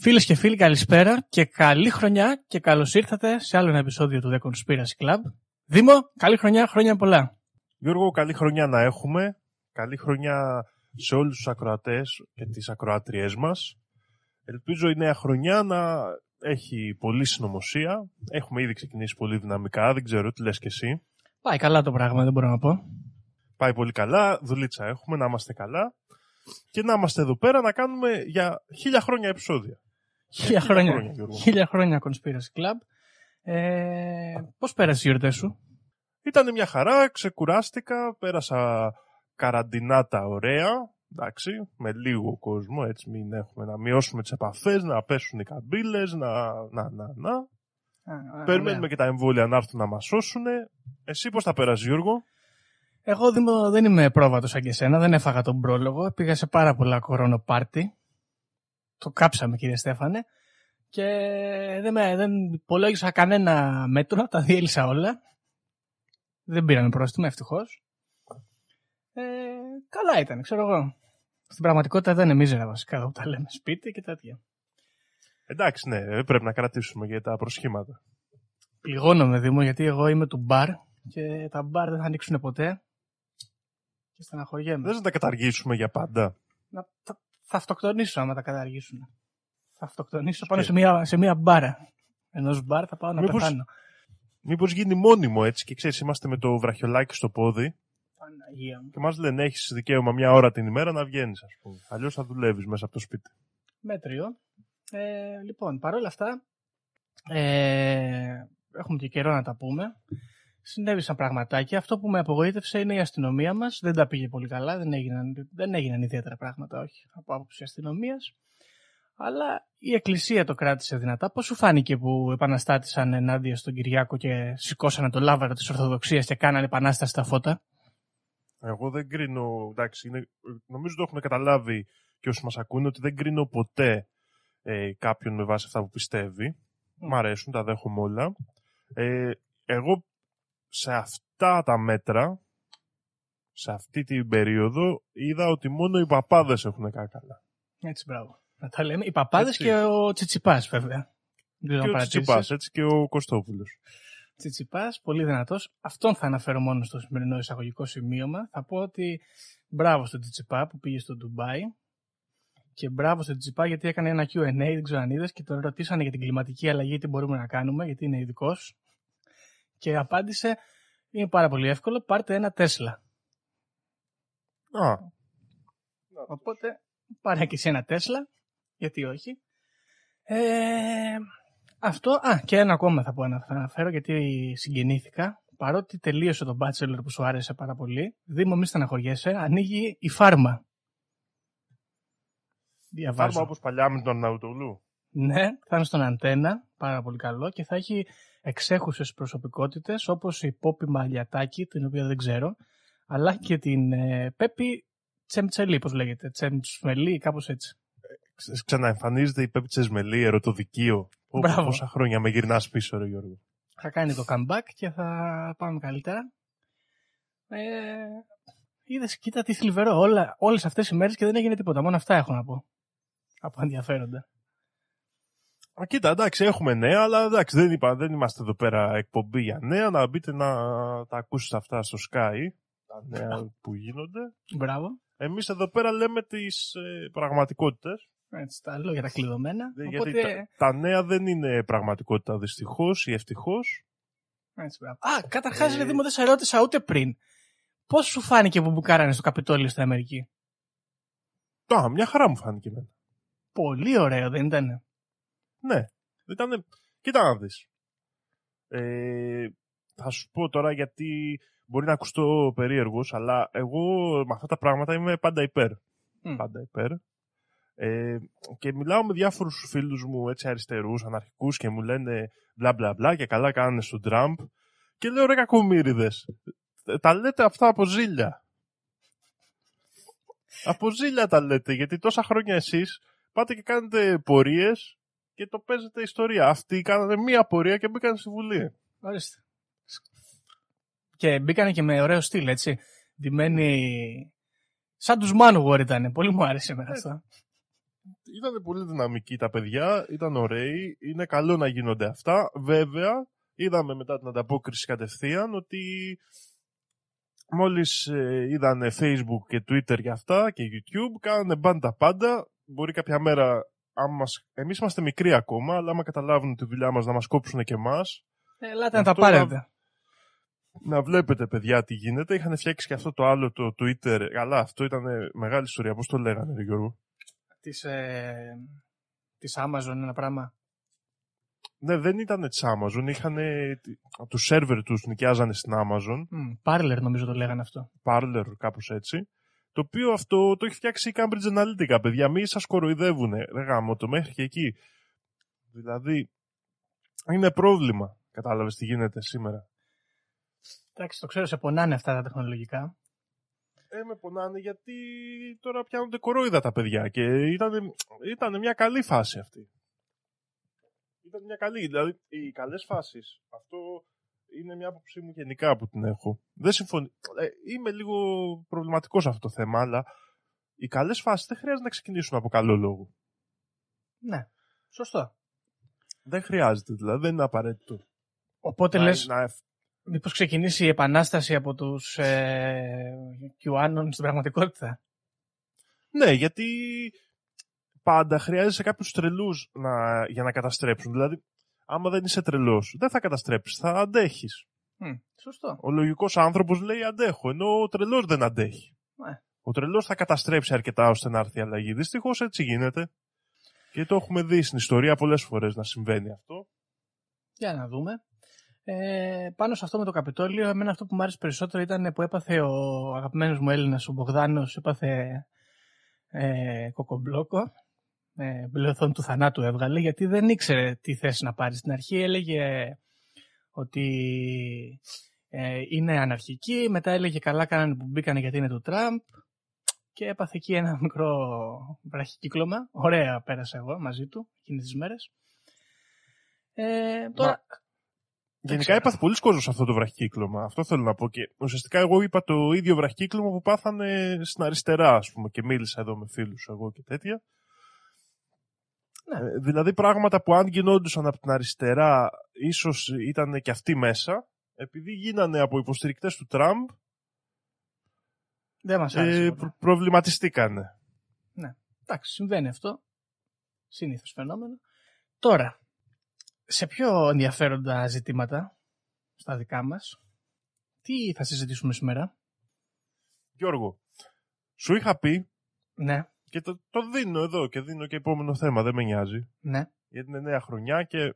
Conspiracy Club. Φίλες και φίλοι καλησπέρα και καλή χρονιά και καλώς ήρθατε σε άλλο ένα επεισόδιο του The Conspiracy Club. Δήμο, καλή χρονιά, χρόνια πολλά. Γιώργο, καλή χρονιά να έχουμε. Καλή χρονιά σε όλους τους ακροατές και τις ακροάτριές μας. Ελπίζω η νέα χρονιά να έχει πολλή συνωμοσία. Έχουμε ήδη ξεκινήσει πολύ δυναμικά, δεν ξέρω τι λες και εσύ. Πάει καλά το πράγμα, δεν μπορώ να πω. Πάει πολύ καλά, δουλίτσα έχουμε, να είμαστε καλά. Και να είμαστε εδώ πέρα να κάνουμε για χίλια χρόνια επεισόδια. Χίλια χρόνια, χρόνια, Γιώργο. χίλια χρόνια Conspiracy Club. Ε, πώς πέρασε η γιορτές σου; Ήταν μια χαρά, ξεκουράστηκα, πέρασα καραντινάτα ωραία, εντάξει, με λίγο κόσμο, έτσι μην έχουμε να μειώσουμε τις επαφές, να πέσουν οι καμπύλες, να, να, να, να. Α, α, Περιμένουμε ωραία. και τα εμβόλια να έρθουν να μας σώσουν. Εσύ πώς θα πέρασες Γιώργο; Εγώ Δήμο, δεν είμαι πρόβατος σαν και εσένα, δεν έφαγα τον πρόλογο. Πήγα σε πάρα πολλά κορονοπάρτι. Το κάψαμε κύριε Στέφανε. Και δεν, με, δεν υπολόγισα κανένα μέτρο, τα διέλυσα όλα. Δεν πήραμε πρόστιμο, ευτυχώς. Ε, καλά ήταν, ξέρω εγώ. Στην πραγματικότητα δεν είναι μίζερα βασικά, εδώ που τα λέμε σπίτι και τέτοια. Εντάξει, ναι, ε, πρέπει να κρατήσουμε για τα προσχήματα. Πληγώνομαι Δήμο γιατί εγώ είμαι του μπαρ και τα μπαρ δεν θα ανοίξουν ποτέ. Και στεναχωριέμαι. Δεν θα τα καταργήσουμε για πάντα. να, θα, θα αυτοκτονήσω άμα τα καταργήσουν. Θα αυτοκτονήσω πάνω σε μια, σε μια μπάρα. Ενός μπαρ θα πάω να Μήπως- πεθάνω. Μήπως γίνει μόνιμο έτσι και ξέρεις είμαστε με το βραχιολάκι στο πόδι Παναγία μου. και μας λένε έχεις δικαίωμα μια ώρα την ημέρα να βγαίνεις ας πούμε. Αλλιώς θα δουλεύεις μέσα από το σπίτι. Μέτριο. Ε, λοιπόν, παρόλα αυτά, ε, έχουμε και καιρό να τα πούμε. Συνέβησαν πραγματάκια. Αυτό που με απογοήτευσε είναι η αστυνομία μας. Δεν τα πήγε πολύ καλά. Δεν έγιναν, δεν έγιναν ιδιαίτερα πράγματα, όχι, από άποψη αστυνομίας. Αλλά η Εκκλησία το κράτησε δυνατά. Πώς σου φάνηκε που επαναστάτησαν ενάντια στον Κυριάκο και σηκώσανε το λάβαρο της Ορθοδοξίας και κάνανε επανάσταση στα φώτα; Εγώ δεν κρίνω, εντάξει, είναι, νομίζω το έχουν καταλάβει και όσοι μας ακούνε ότι δεν κρίνω ποτέ ε, κάποιον με βάση αυτά που πιστεύει. Μ' αρέσουν, τα δέχομαι όλα. Ε, εγώ σε αυτά τα μέτρα, σε αυτή την περίοδο, είδα ότι μόνο οι παπάδες έχουν κάνει καλά. Έτσι, μπράβο. Να τα λέμε. Οι παπάδες Έτσι. και ο Τσιτσιπάς, βέβαια. Δεν Και το ο παρατήρησες. Τσιτσιπάς, έτσι και ο Κωστόπουλος. Τσιτσιπάς, πολύ δυνατός. Αυτόν θα αναφέρω μόνο στο σημερινό εισαγωγικό σημείωμα. Θα πω ότι μπράβο στον Τσιτσιπά που πήγε στο Ντουμπάι και μπράβο στον Τσιτσιπά γιατί έκανε ένα Q&A, δεν ξέρω αν είδες, και τον ρωτήσανε για την κλιματική αλλαγή τι μπορούμε να κάνουμε, γιατί είναι ειδικός. Και απάντησε, είναι πάρα πολύ εύκολο, πάρτε ένα Τέσλα. Α, Οπότε πάρε και εσύ ένα Τέσλα, γιατί όχι. Ε, αυτό, α, και ένα ακόμα θα πω να θα αναφέρω γιατί συγκινήθηκα. Παρότι τελείωσε το Bachelor που σου άρεσε πάρα πολύ, Δήμο μη στεναχωριέσαι, ανοίγει η φάρμα. Διαβάζω. φάρμα όπως παλιά με τον Ναουτολού. Ναι, θα είναι στον αντένα, πάρα πολύ καλό και θα έχει εξέχουσες προσωπικότητες όπως η Πόπη Μαλιατάκη, την οποία δεν ξέρω, αλλά και την ε, Πέπη Τσεμτσελή, πώς λέγεται, Τσεμτσμελή, κάπως έτσι. Ξ- Ξαναεμφανίζεται η Πέπη Τσεσμελή, ερωτοδικείο. Ω, Μπράβο. Πόσα χρόνια με γυρνάς πίσω, ρε Γιώργο. Θα κάνει το comeback και θα πάμε καλύτερα. Ε, είδες, κοίτα τι θλιβερό, όλα, όλες αυτές οι μέρες και δεν έγινε τίποτα, μόνο αυτά έχω να πω. Από ενδιαφέροντα. Α, κοίτα, εντάξει, έχουμε νέα, αλλά εντάξει, δεν, είπα, δεν είμαστε εδώ πέρα εκπομπή για νέα. Να μπείτε να τα ακούσετε αυτά στο Sky, τα νέα που γίνονται. Μπράβο. Εμείς εδώ πέρα λέμε τις ε, πραγματικότητες. Έτσι, τα λέω για τα κλειδωμένα. Δε- Οπότε, Γιατί τα, τα νέα δεν είναι πραγματικότητα δυστυχώς ή ευτυχώς. έτσι, μπράβο. Α, καταρχάς, Ε, ρε Δήμο, δεν σε ρώτησα ούτε πριν. Πώς σου φάνηκε που μπουκάρανε στο Καπιτόλιο στην Αμερική; Α, μια χαρά μου φάνηκε εμένα. Πολύ ωραίο, δεν ήταν. Ναι. Ήτανε... Κοίτα να δεις. Ε, θα σου πω τώρα γιατί μπορεί να ακουστώ περίεργος, αλλά εγώ με αυτά τα πράγματα είμαι πάντα υπέρ. Μμ. Πάντα υπέρ. Ε, και μιλάω με διάφορους φίλους μου έτσι αριστερούς, αναρχικούς και μου λένε μπλα μπλα μπλα και καλά κάνανε στον Τραμπ και λέω ρε κακομύριδες ε, τα λέτε αυτά από ζήλια από ζήλια τα λέτε γιατί τόσα χρόνια εσείς πάτε και κάνετε πορείες και το παίζετε ιστορία αυτοί κάνανε μία πορεία και μπήκαν στη Βουλή Ορίστε. Και μπήκανε και με ωραίο στυλ, έτσι. Ντυμένοι. Σαν τους Manowar ήταν. Πολύ μου άρεσε εμένα αυτό. ήταν πολύ δυναμικοί τα παιδιά, ήταν ωραίοι, είναι καλό να γίνονται αυτά. Βέβαια, είδαμε μετά την ανταπόκριση κατευθείαν ότι μόλις ε, είδανε Facebook και Twitter για αυτά και YouTube, κάνανε μπαν τα πάντα. Μπορεί κάποια μέρα, άμα μας... εμείς είμαστε μικροί ακόμα, αλλά άμα καταλάβουν τη δουλειά μας να μας κόψουν και εμάς. Ελάτε να τα πάρετε. Να βλέπετε παιδιά τι γίνεται. Είχαν φτιάξει και αυτό το άλλο το Twitter. Αλλά αυτό ήταν μεγάλη ιστορία. Πώς το λέγανε, ρε Γιώργο; Της, ε, της Amazon ένα πράγμα. Ναι, δεν ήταν της Amazon. Είχαν τους σερβερ τους νοικιάζανε στην Amazon. Mm, Parler νομίζω το λέγανε αυτό. Parler, κάπως έτσι. Το οποίο αυτό το έχει φτιάξει η Cambridge Analytica, παιδιά. Μη σας κοροϊδεύουνε. Ρε γάμο, το μέχρι και εκεί. Δηλαδή, είναι πρόβλημα. Κατάλαβες τι γίνεται σήμερα. Εντάξει, το ξέρω, σε πονάνε αυτά τα τεχνολογικά. Ε, με πονάνε γιατί τώρα πιάνονται κορόιδα τα παιδιά και ήταν, ήταν μια καλή φάση αυτή. Ήταν μια καλή, δηλαδή οι καλές φάσεις, αυτό είναι μια άποψή μου γενικά που την έχω. Δεν συμφωνώ, ε, είμαι λίγο προβληματικός σε αυτό το θέμα, αλλά οι καλές φάσεις δεν χρειάζεται να ξεκινήσουν από καλό λόγο. Ναι, σωστό. Δεν χρειάζεται, δηλαδή δεν είναι απαραίτητο. Οπότε να, λες, να, μήπως ξεκινήσει η επανάσταση από τους ε, QAnon στην πραγματικότητα; Ναι, γιατί πάντα χρειάζεσαι κάποιους τρελούς να, για να καταστρέψουν. Δηλαδή, άμα δεν είσαι τρελός, δεν θα καταστρέψεις, θα αντέχεις. Mm, σωστό. Ο λογικός άνθρωπος λέει αντέχω, ενώ ο τρελός δεν αντέχει. Ναι. Ο τρελός θα καταστρέψει αρκετά ώστε να έρθει η αλλαγή. Δυστυχώς έτσι γίνεται. Και το έχουμε δει στην ιστορία πολλές φορές να συμβαίνει αυτό. Για να δούμε. Ε, πάνω σε αυτό με το Καπιτόλιο, εμένα αυτό που μου άρεσε περισσότερο ήταν που έπαθε ο αγαπημένος μου Έλληνας, ο Μπογδάνος, έπαθε ε, κοκομπλόκο. Ε, μπλεοθόν του θανάτου έβγαλε, γιατί δεν ήξερε τι θέση να πάρει. Στην αρχή έλεγε ότι ε, είναι αναρχική, μετά έλεγε καλά κάνανε που μπήκανε γιατί είναι του Τραμπ και έπαθε εκεί ένα μικρό βραχικύκλωμα. Ωραία πέρασα εγώ μαζί του εκείνες τις μέρες. Ε, τώρα, Γενικά ξέρω. έπαθε πολλοί κόσμος αυτό το βραχικύκλωμα. Αυτό θέλω να πω. Και ουσιαστικά εγώ είπα το ίδιο βραχικύκλωμα που πάθανε στην αριστερά, ας πούμε, και μίλησα εδώ με φίλους εγώ και τέτοια. Ναι. Ε, δηλαδή πράγματα που αν γινόντουσαν από την αριστερά, ίσως ήταν και αυτοί μέσα, επειδή γίνανε από υποστηρικτές του Τραμπ, δεν μας άρεσε. ε, ποτέ. προ- προβληματιστήκανε. Εντάξει, συμβαίνει αυτό. Συνήθως φαινόμενο. Τώρα, σε πιο ενδιαφέροντα ζητήματα, στα δικά μας, τι θα συζητήσουμε σήμερα; Γιώργο, σου είχα πει Ναι, και το, το δίνω εδώ και δίνω και επόμενο θέμα, δεν με νοιάζει. ναι. Γιατί είναι νέα χρονιά και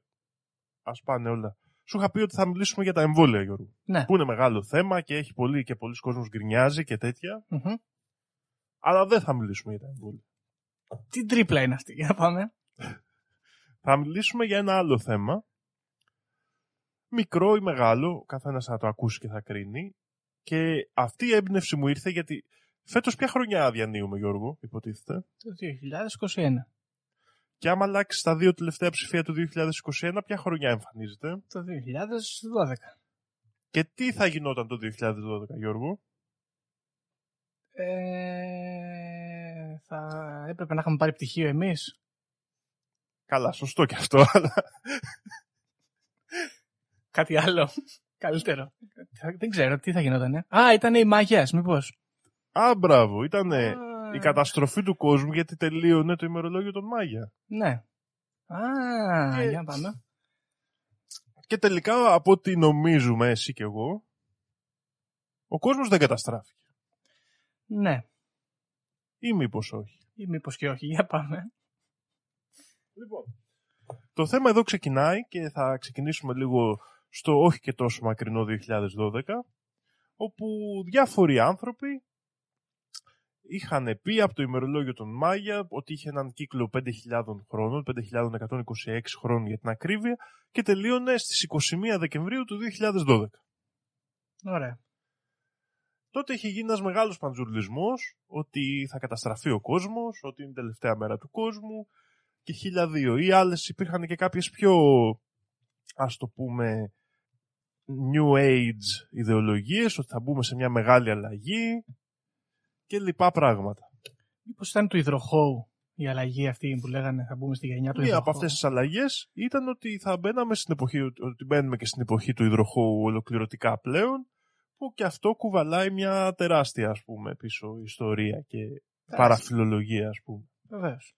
ας πάνε όλα. Σου είχα πει ότι θα μιλήσουμε για τα εμβόλια, Γιώργο. Ναι. Που είναι μεγάλο θέμα και έχει πολύ και πολλοί κόσμος γκρινιάζει και τέτοια. Μμμ. Αλλά δεν θα μιλήσουμε για τα εμβόλια. Τι τρίπλα είναι αυτή, για να πάμε. Θα μιλήσουμε για ένα άλλο θέμα. Μικρό ή μεγάλο, ο καθένας θα το ακούσει και θα κρίνει. Και αυτή η έμπνευση μου ήρθε γιατί φέτος ποια χρονιά διανύουμε, Γιώργο, υποτίθεται; Το 2021. Και άμα αλλάξει τα δύο τελευταία ψηφία του 2021, ποια χρονιά εμφανίζεται; Το 2012. Και τι θα γινόταν το 2012, Γιώργο; Ε, θα έπρεπε να είχαμε πάρει πτυχίο εμείς. Καλά, σωστό και αυτό, αλλά Κάτι άλλο. Καλύτερο. Δεν ξέρω τι θα γινότανε. Α, ήταν οι μαγιάς, μήπως. Α, μπράβο. Ήταν Α, η καταστροφή του κόσμου γιατί τελείωνε το ημερολόγιο των Μάγια. Ναι. Α, Και- για να πάμε. Και τελικά, από ό,τι νομίζουμε εσύ και εγώ, ο κόσμος δεν καταστράφηκε. Ναι. Ή μήπως όχι. Ή μήπως και όχι. Για πάμε. Λοιπόν, το θέμα εδώ ξεκινάει και θα ξεκινήσουμε λίγο στο όχι και τόσο μακρινό 2012, όπου διάφοροι άνθρωποι είχαν πει από το ημερολόγιο των Μάγια ότι είχε έναν κύκλο 5.000 χρόνων, 5.126 χρόνων για την ακρίβεια και τελείωνε στις 21 Δεκεμβρίου του 2012. Ωραία. Τότε είχε γίνει ένας μεγάλος παντζουρλισμός ότι θα καταστραφεί ο κόσμος, ότι είναι η τελευταία μέρα του κόσμου και χίλια δύο. Ή άλλες υπήρχαν και κάποιες πιο, ας το πούμε, new age ιδεολογίες, ότι θα μπούμε σε μια μεγάλη αλλαγή και λοιπά πράγματα. Μήπως ήταν του υδροχώου η αλλαγή αυτή που λέγανε θα μπούμε στη γενιά του Μία από υδροχώου. αυτές τις αλλαγές ήταν ότι θα μπαίναμε στην εποχή, ότι μπαίνουμε και στην εποχή του υδροχώου ολοκληρωτικά πλέον, που και αυτό κουβαλάει μια τεράστια, ας πούμε, πίσω ιστορία και παραφιλολογία, ας πούμε. Βεβαίως.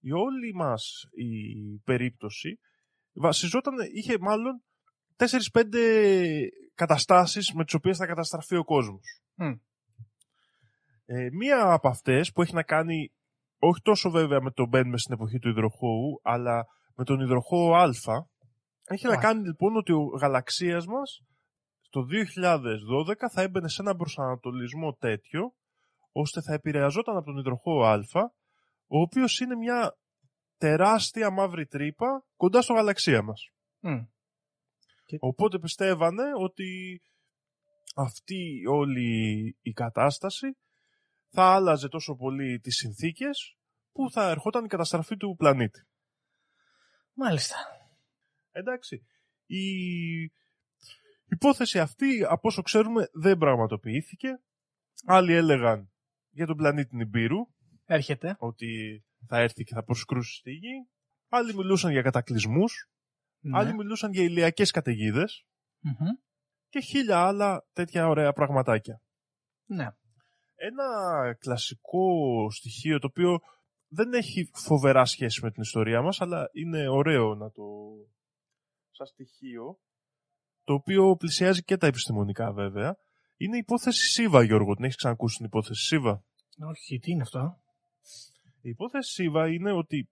Η όλη μας η περίπτωση βασιζόταν, είχε μάλλον 4-5 καταστάσεις με τις οποίες θα καταστραφεί ο κόσμος. Μμ. Ε, μία από αυτές που έχει να κάνει όχι τόσο βέβαια με τον μπαίνουμε στην εποχή του υδροχώου, αλλά με τον υδροχώο Α, έχει να Α. κάνει λοιπόν ότι ο γαλαξίας μας το 2012 θα έμπαινε σε έναν προσανατολισμό τέτοιο, ώστε θα επηρεαζόταν από τον υδροχώο Α, ο οποίος είναι μια τεράστια μαύρη τρύπα κοντά στο γαλαξία μας. Μμ. Οπότε πιστεύανε ότι αυτή όλη η κατάσταση θα άλλαζε τόσο πολύ τις συνθήκες που θα ερχόταν η καταστραφή του πλανήτη. Μάλιστα. Εντάξει, η υπόθεση αυτή, από όσο ξέρουμε, δεν πραγματοποιήθηκε. Άλλοι έλεγαν για τον πλανήτη Νιμπύρου, Έρχεται. ότι θα έρθει και θα προσκρούσει στη γη. Άλλοι μιλούσαν για κατακλυσμούς, Ναι. άλλοι μιλούσαν για ηλιακές καταιγίδες Μμμ. και χίλια άλλα τέτοια ωραία πραγματάκια. Ναι. Ένα κλασικό στοιχείο το οποίο δεν έχει φοβερά σχέση με την ιστορία μας, αλλά είναι ωραίο να το... σαν στοιχείο, το οποίο πλησιάζει και τα επιστημονικά βέβαια, είναι η υπόθεση Σίβα, Γιώργο. Την έχεις ξανακούσει την υπόθεση Σίβα; Όχι, τι είναι αυτό. Η υπόθεση Σίβα είναι ότι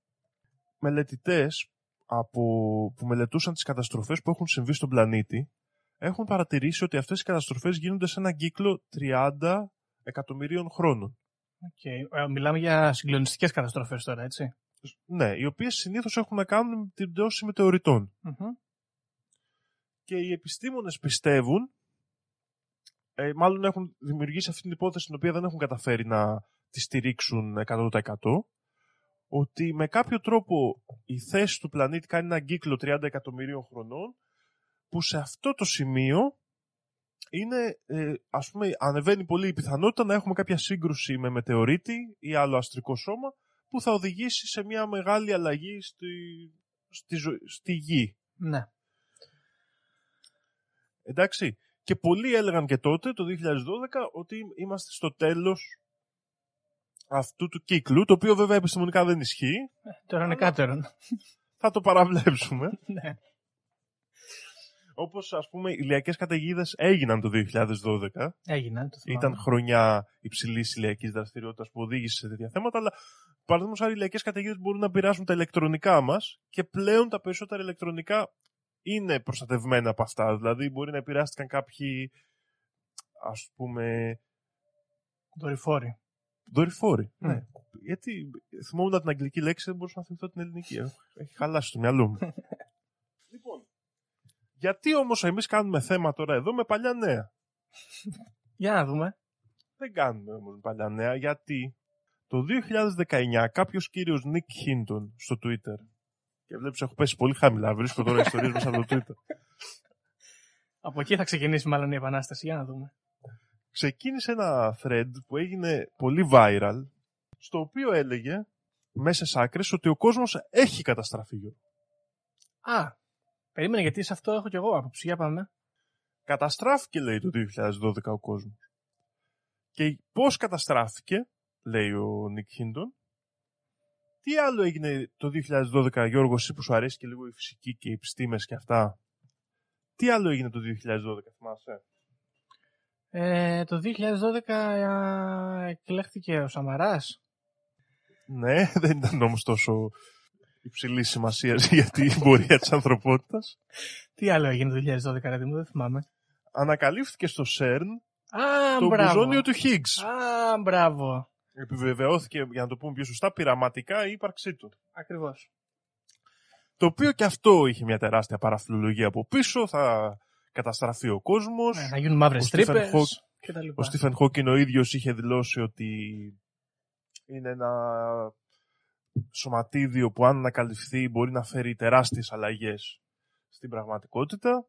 μελετητές από... που μελετούσαν τις καταστροφές που έχουν συμβεί στον πλανήτη έχουν παρατηρήσει ότι αυτές οι καταστροφές γίνονται σε έναν κύκλο 30 εκατομμυρίων χρόνων. Okay. Ε, μιλάμε για συγκλονιστικές καταστροφές τώρα, έτσι. Ναι, οι οποίες συνήθως έχουν να κάνουν με την πτώση μετεωρητών. Μμμ. Και οι επιστήμονες πιστεύουν, ε, μάλλον έχουν δημιουργήσει αυτή την υπόθεση την οποία δεν έχουν καταφέρει να τη στηρίξουν 100%, ότι με κάποιο τρόπο η θέση του πλανήτη κάνει έναν κύκλο 30 εκατομμυρίων χρονών, που σε αυτό το σημείο είναι, ε, ας πούμε, ανεβαίνει πολύ η πιθανότητα να έχουμε κάποια σύγκρουση με μετεωρίτη ή άλλο αστρικό σώμα, που θα οδηγήσει σε μια μεγάλη αλλαγή στη, στη, ζω- στη γη. Ναι. Εντάξει. Και πολλοί έλεγαν και τότε, το 2012, ότι είμαστε στο τέλος αυτού του κύκλου, το οποίο βέβαια επιστημονικά δεν ισχύει. Τώρα είναι κάτερον. Θα το παραβλέψουμε. ναι. Όπως, ας πούμε, οι ηλιακές καταιγίδες έγιναν το 2012. Έγιναν. Το θυμάμαι. Ήταν χρονιά υψηλής ηλιακή δραστηριότητας που οδήγησε σε τέτοια θέματα, αλλά παραδείγματος χάρη οι ηλιακέ καταιγίδες μπορούν να επηρεάσουν τα ηλεκτρονικά μας και πλέον τα περισσότερα ηλεκτρονικά είναι προστατευμένα από αυτά. Δηλαδή, μπορεί να επηρεάστηκαν κάποιοι, ας πούμε, Δορυφόροι. δορυφόροι. Mm. Ναι. Γιατί θυμόμουν την αγγλική λέξη, δεν μπορούσα να θυμηθώ την ελληνική. Έχει χαλάσει το μυαλό μου. λοιπόν, γιατί όμως εμείς κάνουμε θέμα τώρα εδώ με παλιά νέα; Για να δούμε. Δεν κάνουμε όμως παλιά νέα γιατί το 2019 κάποιος κύριος Nick Hinton στο Twitter και βλέπεις έχω πέσει πολύ χαμηλά, βρίσκω τώρα ιστορίες μέσα από το Twitter Από εκεί θα ξεκινήσει μάλλον η επανάσταση. Για να δούμε. ξεκίνησε ένα thread που έγινε πολύ viral στο οποίο έλεγε μέσα σε άκρες ότι ο κόσμος έχει καταστραφεί. Γιώργο. Α, περίμενε γιατί σε αυτό έχω κι εγώ άποψη. Για πάμε. Καταστράφηκε λέει το 2012 ο κόσμος. Και πώς καταστράφηκε, λέει ο Nick Hinton, τι άλλο έγινε το 2012, Γιώργος, εσύ που σου αρέσει και λίγο η φυσική και οι επιστήμες και αυτά. Τι άλλο έγινε το 2012, θυμάσαι; Ε, το 2012 α, εκλέχθηκε ο Σαμαράς. Ναι, δεν ήταν όμως τόσο υψηλής σημασίας για την πορεία της ανθρωπότητας. Τι άλλο έγινε το 2012, ρε μου, δεν θυμάμαι. Ανακαλύφθηκε στο CERN Α, το μπράβο. μπουζόνιο του Higgs. Α, μπράβο. Επιβεβαιώθηκε, για να το πούμε πιο σωστά, πειραματικά η ύπαρξή του. Ακριβώς. Το οποίο και αυτό είχε μια τεράστια παραφιλολογία από πίσω, θα καταστραφεί ο κόσμος. Ναι, να γίνουν μαύρες Ο Στίβεν τρύπες Χόκ- και τα λοιπά. Ο Στίβεν Χόκινγκ ο ίδιος είχε δηλώσει ότι είναι ένα σωματίδιο που αν ανακαλυφθεί μπορεί να φέρει τεράστιες αλλαγές στην πραγματικότητα.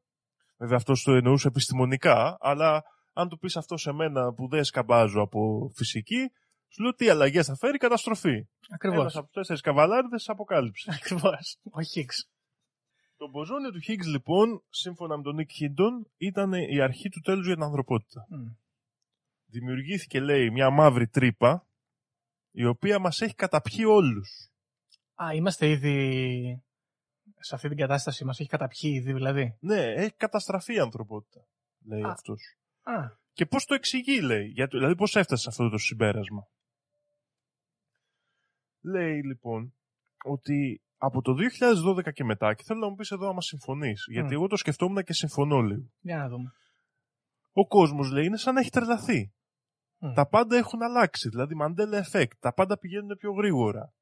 Βέβαια αυτό το εννοούσε επιστημονικά, αλλά αν το πεις αυτό σε μένα που δεν σκαμπάζω από φυσική, Σου λέω τι αλλαγές θα φέρει, καταστροφή. Ακριβώς. Ένας από του τέσσερις καβαλάριδες αποκάλυψε. Ακριβώς. Ο Higgs. Το μποζόνιο του Higgs, λοιπόν, σύμφωνα με τον Νίκ Χίντον, ήταν η αρχή του τέλους για την ανθρωπότητα. Μμ. Δημιουργήθηκε, λέει, μια μαύρη τρύπα, η οποία μας έχει καταπιεί όλους. Α, είμαστε ήδη σε αυτή την κατάσταση. Μας έχει καταπιεί ήδη δηλαδή. Ναι, έχει καταστραφεί η ανθρωπότητα, λέει Α. αυτός. Α, Και πώς το εξηγεί, λέει. Γιατί, δηλαδή, πώς έφτασε σε αυτό το συμπέρασμα. Λέει, λοιπόν, ότι από το 2012 και μετά, και θέλω να μου πεις εδώ άμα συμφωνείς, γιατί εγώ το σκεφτόμουν και συμφωνώ λίγο. για να δούμε. Ο κόσμος, λέει, είναι σαν να έχει τρελαθεί. Μμ. Τα πάντα έχουν αλλάξει. Δηλαδή, Mandela Effect. Τα πάντα πηγαίνουν πιο γρήγορα.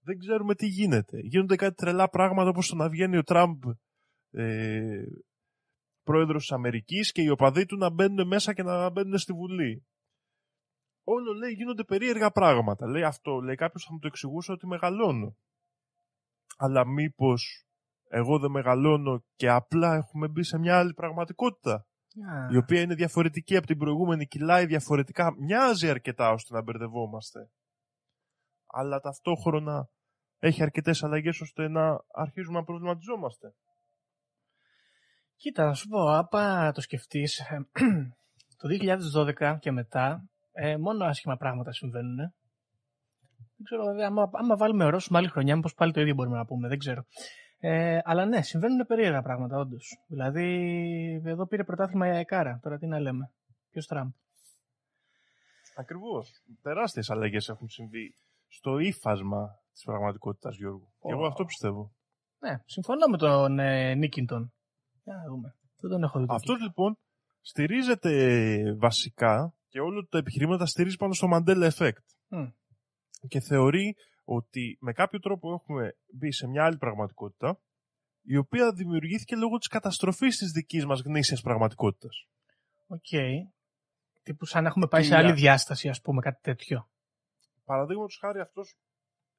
Δεν ξέρουμε τι γίνεται. Γίνονται κάτι τρελά πράγματα όπως το να βγαίνει ο Τραμπ ε, πρόεδρος της Αμερικής και οι οπαδοί του να μπαίνουν μέσα και να μπαίνουν στη Βουλή. Όλο λέει γίνονται περίεργα πράγματα. Λέει αυτό, λέει κάποιος θα μου το εξηγούσε ότι μεγαλώνω. Αλλά μήπως εγώ δεν μεγαλώνω και απλά έχουμε μπει σε μια άλλη πραγματικότητα; Α, η οποία είναι διαφορετική από την προηγούμενη, κυλάει διαφορετικά, μοιάζει αρκετά ώστε να μπερδευόμαστε. Αλλά ταυτόχρονα έχει αρκετές αλλαγές ώστε να αρχίζουμε να προβληματιζόμαστε. Κοίτα, να σου πω, άμα το σκεφτείς, ε, το 2012 και μετά, ε, μόνο άσχημα πράγματα συμβαίνουν. Δεν ξέρω, βέβαια, άμα, άμα βάλουμε ορόσημο άλλη χρονιά, μήπως πάλι το ίδιο μπορούμε να πούμε, δεν ξέρω. Ε, αλλά ναι, συμβαίνουν περίεργα πράγματα, όντως. Δηλαδή, εδώ πήρε πρωτάθλημα η Αεκάρα. Τώρα τι να λέμε. Ποιος Τραμπ. Ακριβώς. Τεράστιες αλλαγές έχουν συμβεί στο ύφασμα της πραγματικότητας, Γιώργο. Και εγώ Ω. αυτό πιστεύω. Ναι, συμφωνώ με τον ε, Νίκιντον. Για να δούμε. Δεν τον έχω δει. το Αυτός λοιπόν στηρίζεται βασικά και όλο τα επιχειρήματα στηρίζει πάνω στο Mandela Effect. Μμ. και θεωρεί ότι με κάποιο τρόπο έχουμε μπει σε μια άλλη πραγματικότητα η οποία δημιουργήθηκε λόγω της καταστροφής της δικής μας γνήσιας πραγματικότητας. Οκ. Τύπου σαν να έχουμε πάει σε Τι άλλη να- διάσταση, ας πούμε, κάτι τέτοιο. Παραδείγματος χάρη αυτός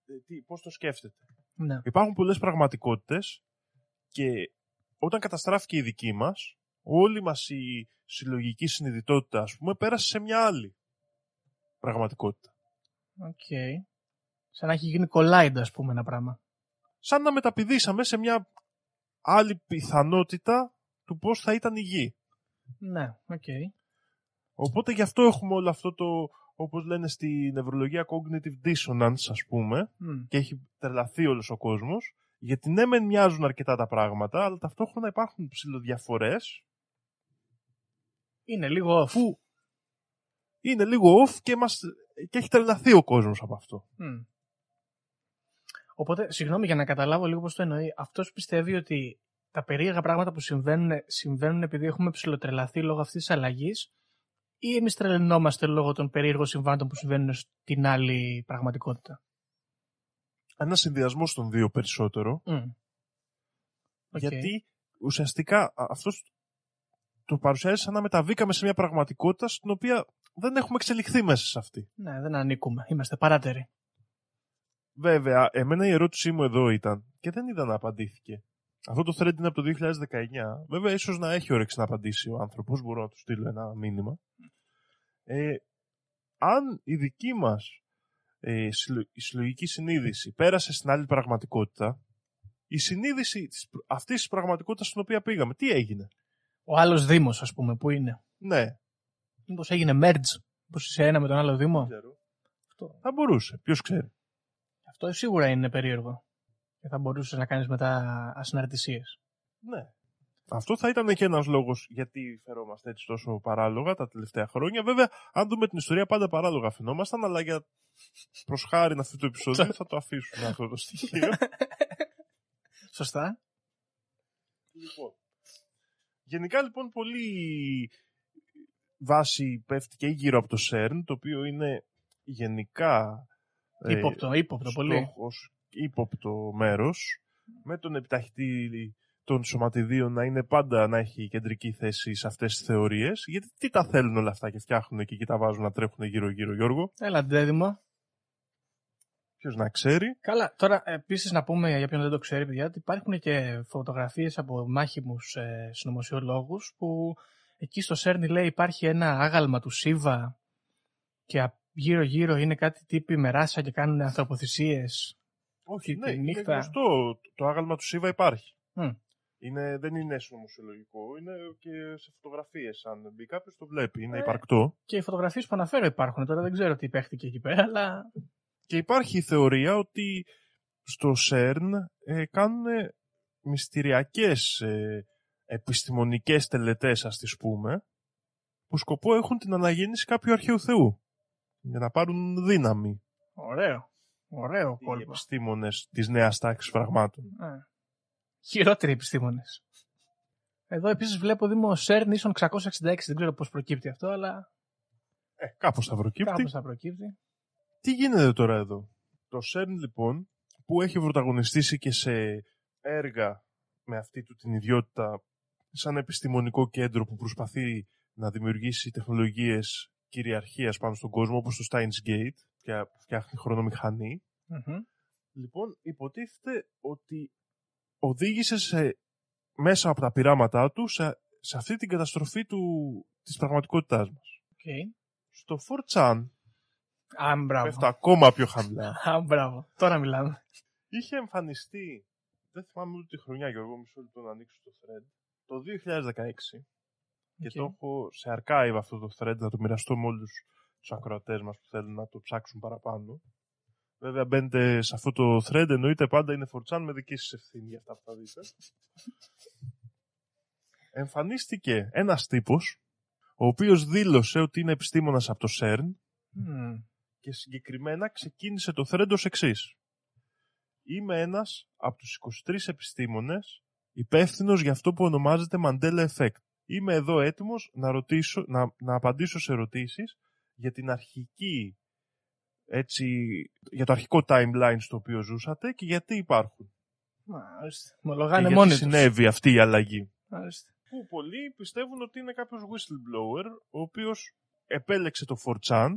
ε, τι, πώς το σκέφτεται. Ναι. Υπάρχουν πολλές πραγματικότητες και όταν καταστράφηκε η δική μας, όλη μας η συλλογική συνειδητότητα, ας πούμε, πέρασε σε μια άλλη πραγματικότητα. Οκ. Σαν να έχει γίνει collide, ας πούμε, ένα πράγμα. Σαν να μεταπηδήσαμε σε μια άλλη πιθανότητα του πώς θα ήταν η γη. Ναι, οκ. Οπότε γι' αυτό έχουμε όλο αυτό το, όπως λένε στη νευρολογία cognitive dissonance, ας πούμε, Μμ. και έχει τρελαθεί όλος ο κόσμος, γιατί ναι μεν μοιάζουν αρκετά τα πράγματα, αλλά ταυτόχρονα υπάρχουν ψιλοδιαφορές Είναι λίγο off. που είναι λίγο off και, μας, και έχει τρελαθεί ο κόσμος από αυτό. Μμ. Οπότε, συγγνώμη για να καταλάβω λίγο πώς το εννοεί. Αυτός πιστεύει ότι τα περίεργα πράγματα που συμβαίνουν, συμβαίνουν επειδή έχουμε ψιλοτρελαθεί λόγω αυτής της αλλαγής ή εμείς τρελαινόμαστε λόγω των περίεργων συμβάντων που συμβαίνουν στην άλλη πραγματικότητα; Ένα συνδυασμό των δύο περισσότερο, Μμ. Οκ. γιατί ουσιαστικά α- αυτός το παρουσιάζει σαν να μεταβήκαμε σε μια πραγματικότητα στην οποία δεν έχουμε εξελιχθεί μέσα σε αυτή. Ναι, δεν ανήκουμε. Είμαστε παράταιροι. Βέβαια, εμένα η ερώτησή μου εδώ ήταν και δεν είδα να απαντήθηκε. Αυτό το thread είναι από το 2019. Βέβαια, ίσως να έχει όρεξη να απαντήσει ο άνθρωπος. Μπορώ να του στείλω ένα μήνυμα. Ε, αν η δική μας ε, συλλο- η συλλογική συνείδηση πέρασε στην άλλη πραγματικότητα, η συνείδηση της, πr- αυτής της πραγματικότητας στην οποία πήγαμε, τι έγινε; Ο άλλος Δήμος, ας πούμε, που είναι. Ναι, Μήπως έγινε merge. Μήπως είσαι ένα με τον άλλο Δήμο; ξέρω. Αυτό. Θα μπορούσε, ποιος ξέρει. Αυτό σίγουρα είναι περίεργο. Και θα μπορούσες να κάνεις μετά ασυναρτησίες. Ναι. Αυτό θα ήταν και ένας λόγος γιατί φερόμαστε έτσι τόσο παράλογα τα τελευταία χρόνια. Βέβαια, αν δούμε την ιστορία, πάντα παράλογα φαινόμασταν, αλλά για προς χάρη αυτού του επεισόδου θα το αφήσουμε αυτό το στοιχείο. Σωστά. λοιπόν. Γενικά, λοιπόν, πολύ βάση πέφτει και γύρω από το CERN, το οποίο είναι γενικά ε, Ήποπτο, ύποπτο πολύ. στόχος, ύποπτο μέρος, με τον επιταχυτή των σωματιδίων να είναι πάντα να έχει κεντρική θέση σε αυτές τις θεωρίες. Γιατί τι τα θέλουν όλα αυτά και φτιάχνουν και, και τα βάζουν να τρέχουν γύρω-γύρω, Γιώργο; Έλα, Ντέδημο. Ποιος να ξέρει; Καλά, τώρα επίσης να πούμε για ποιον δεν το ξέρει, παιδιά, ότι υπάρχουν και φωτογραφίες από μάχημους ε, συνωμοσιολόγους που εκεί στο Σέρνι λέει υπάρχει ένα άγαλμα του Σίβα και, α- γύρω-γύρω είναι κάτι τύποι με ράσα και κάνουν ανθρωποθυσίες. Όχι, τη ναι, είναι νύχτα. γνωστό. Το άγαλμα του Σίβα υπάρχει. Μμ. Είναι, δεν είναι συνωμοσιολογικό, είναι και σε φωτογραφίες. Αν μπει κάποιος το βλέπει, είναι Ε. υπαρκτό. Και οι φωτογραφίες που αναφέρω υπάρχουν. Τώρα δεν ξέρω τι παίχτηκε εκεί πέρα, αλλά Και υπάρχει η θεωρία ότι στο ΣΕΡΝ ε, κάνουν μυστηριακές ε, επιστημονικές τελετές, ας τις πούμε, που σκοπό έχουν την αναγέννηση κάποιου αρχαίου θεού. Για να πάρουν δύναμη ωραίο. Ωραίο οι κόλπο. επιστήμονες της νέας τάξης πραγμάτων. Ε. Χειρότεροι επιστήμονες. Εδώ επίσης βλέπω Δήμο CERN ίσον 666. Δεν ξέρω πώς προκύπτει αυτό, αλλά Ε, κάπως θα προκύπτει. κάπως θα προκύπτει. Τι γίνεται τώρα εδώ; Το ΣΕΡΝ λοιπόν που έχει πρωταγωνιστήσει και σε έργα με αυτή του την ιδιότητα σαν επιστημονικό κέντρο που προσπαθεί να δημιουργήσει τεχνολογίες κυριαρχίας πάνω στον κόσμο όπως το Steins Gate και που φτιάχνει χρονομηχανή. Μμμ. Λοιπόν, υποτίθεται ότι οδήγησε σε, μέσα από τα πειράματά του σε, σε αυτή την καταστροφή του, της πραγματικότητάς μας. Οκ. Στο 4chan Α, μπράβο. πέφτω ακόμα πιο χαμηλά. Α, μπράβο. Τώρα μιλάμε. είχε εμφανιστεί, δεν θυμάμαι ούτε τη χρονιά Γιώργο, μισό λεπτό να ανοίξω το thread, το 2016 και Οκ. το έχω σε archive αυτό το thread να το μοιραστώ με όλους τους ακροατές μας που θέλουν να το ψάξουν παραπάνω. Βέβαια μπαίνετε σε αυτό το thread, εννοείται πάντα είναι 4chan με δική σας ευθύνη για αυτά που θα δείτε. Εμφανίστηκε ένας τύπος, ο οποίος δήλωσε ότι είναι επιστήμονας από το CERN Μμ. και συγκεκριμένα ξεκίνησε το thread ως εξής. Είμαι ένας από τους 23 επιστήμονες υπεύθυνος για αυτό που ονομάζεται Mandela Effect. Είμαι εδώ έτοιμος να, ρωτήσω, να, να απαντήσω σε ερωτήσεις για την αρχική έτσι, για το αρχικό timeline στο οποίο ζούσατε και γιατί υπάρχουν. Μάλιστα. Και Μολογάνε γιατί μόνοι τους. συνέβη αυτή η αλλαγή. Μάλιστα. Που πολλοί πιστεύουν ότι είναι κάποιος whistleblower ο οποίος επέλεξε το 4chan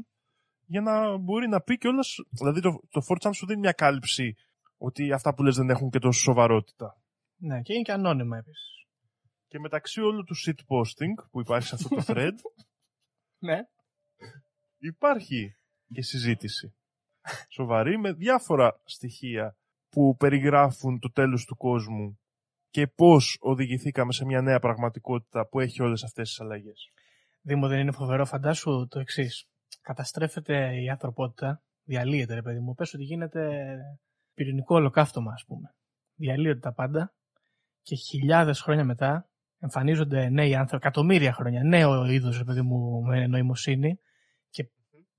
για να μπορεί να πει κιόλας, δηλαδή το, το 4chan σου δίνει μια κάλυψη ότι αυτά που λες δεν έχουν και τόσο σοβαρότητα. Ναι, και είναι και ανώνυμα επίσης. Και μεταξύ όλου του shitposting που υπάρχει σε αυτό το thread Ναι. υπάρχει και συζήτηση. Σοβαρή με διάφορα στοιχεία που περιγράφουν το τέλος του κόσμου και πώς οδηγηθήκαμε σε μια νέα πραγματικότητα που έχει όλες αυτές τις αλλαγές. Δήμο δεν είναι φοβερό, φαντάσου το εξής. Καταστρέφεται η ανθρωπότητα, διαλύεται ρε παιδί μου. Πες ότι γίνεται πυρηνικό ολοκαύτωμα ας πούμε. Διαλύονται τα πάντα και χιλιάδες χρόνια μετά εμφανίζονται νέοι άνθρωποι, εκατομμύρια χρόνια, νέο είδος ρε παιδί μου με νοημοσύνη και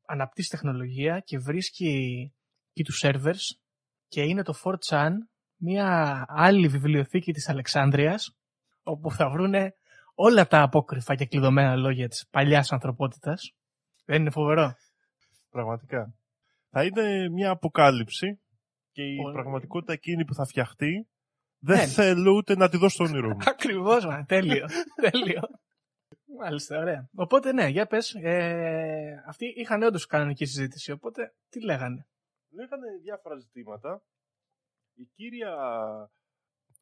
αναπτύσσει τεχνολογία και βρίσκει εκεί τους servers και είναι το 4chan μια άλλη βιβλιοθήκη της Αλεξάνδρειας όπου θα βρούνε όλα τα απόκρυφα και κλειδωμένα λόγια της παλιάς ανθρωπότητας. Δεν είναι φοβερό; Πραγματικά. Θα είναι μια αποκάλυψη και η Πολύ. πραγματικότητα εκείνη που θα φτιαχτεί δεν Ναι. θέλω ούτε να τη δω στο όνειρό μου. Ακριβώς, μα, τέλειο. τέλειο. Μάλιστα, ωραία. Οπότε ναι, για πες, ε, αυτοί είχαν όντως κανονική συζήτηση, οπότε τι λέγανε; Λέγανε διάφορα ζητήματα. Η κύρια,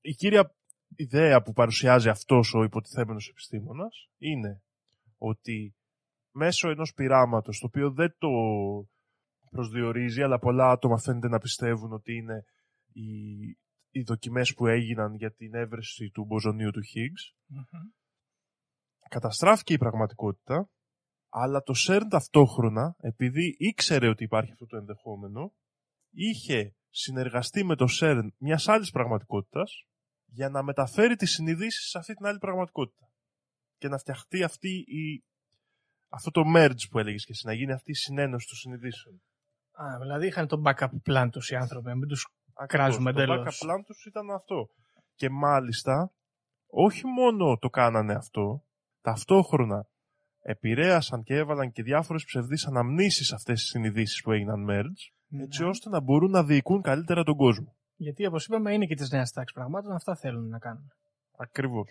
η κύρια ιδέα που παρουσιάζει αυτός ο υποτιθέμενος επιστήμονας είναι ότι μέσω ενός πειράματος, το οποίο δεν το προσδιορίζει, αλλά πολλά άτομα φαίνεται να πιστεύουν ότι είναι οι, οι δοκιμές που έγιναν για την έβρεση του μποζονίου του Higgs, καταστράφηκε η πραγματικότητα, αλλά το CERN ταυτόχρονα, επειδή ήξερε ότι υπάρχει αυτό το ενδεχόμενο, είχε συνεργαστεί με το CERN μιας άλλης πραγματικότητας για να μεταφέρει τις συνειδήσεις σε αυτή την άλλη πραγματικότητα. Και να φτιαχτεί αυτή η, αυτό το merge που έλεγες και εσύ, να γίνει αυτή η συνένωση των συνειδήσεων. Α, δηλαδή είχαν το backup plan τους οι άνθρωποι, να μην τους Ακριβώς. Κράζουμε το εντελώς. backup plan τους ήταν αυτό. Και μάλιστα, όχι μόνο το κάνανε αυτό, ταυτόχρονα επηρέασαν και έβαλαν και διάφορες ψευδείς αναμνήσεις σε αυτές τις συνειδήσεις που έγιναν merge, έτσι Ναι. ώστε να μπορούν να διοικούν καλύτερα τον κόσμο. Γιατί όπως είπαμε είναι και της νέας τάξης πραγμάτων, αυτά θέλουν να κάνουν. Ακριβώς.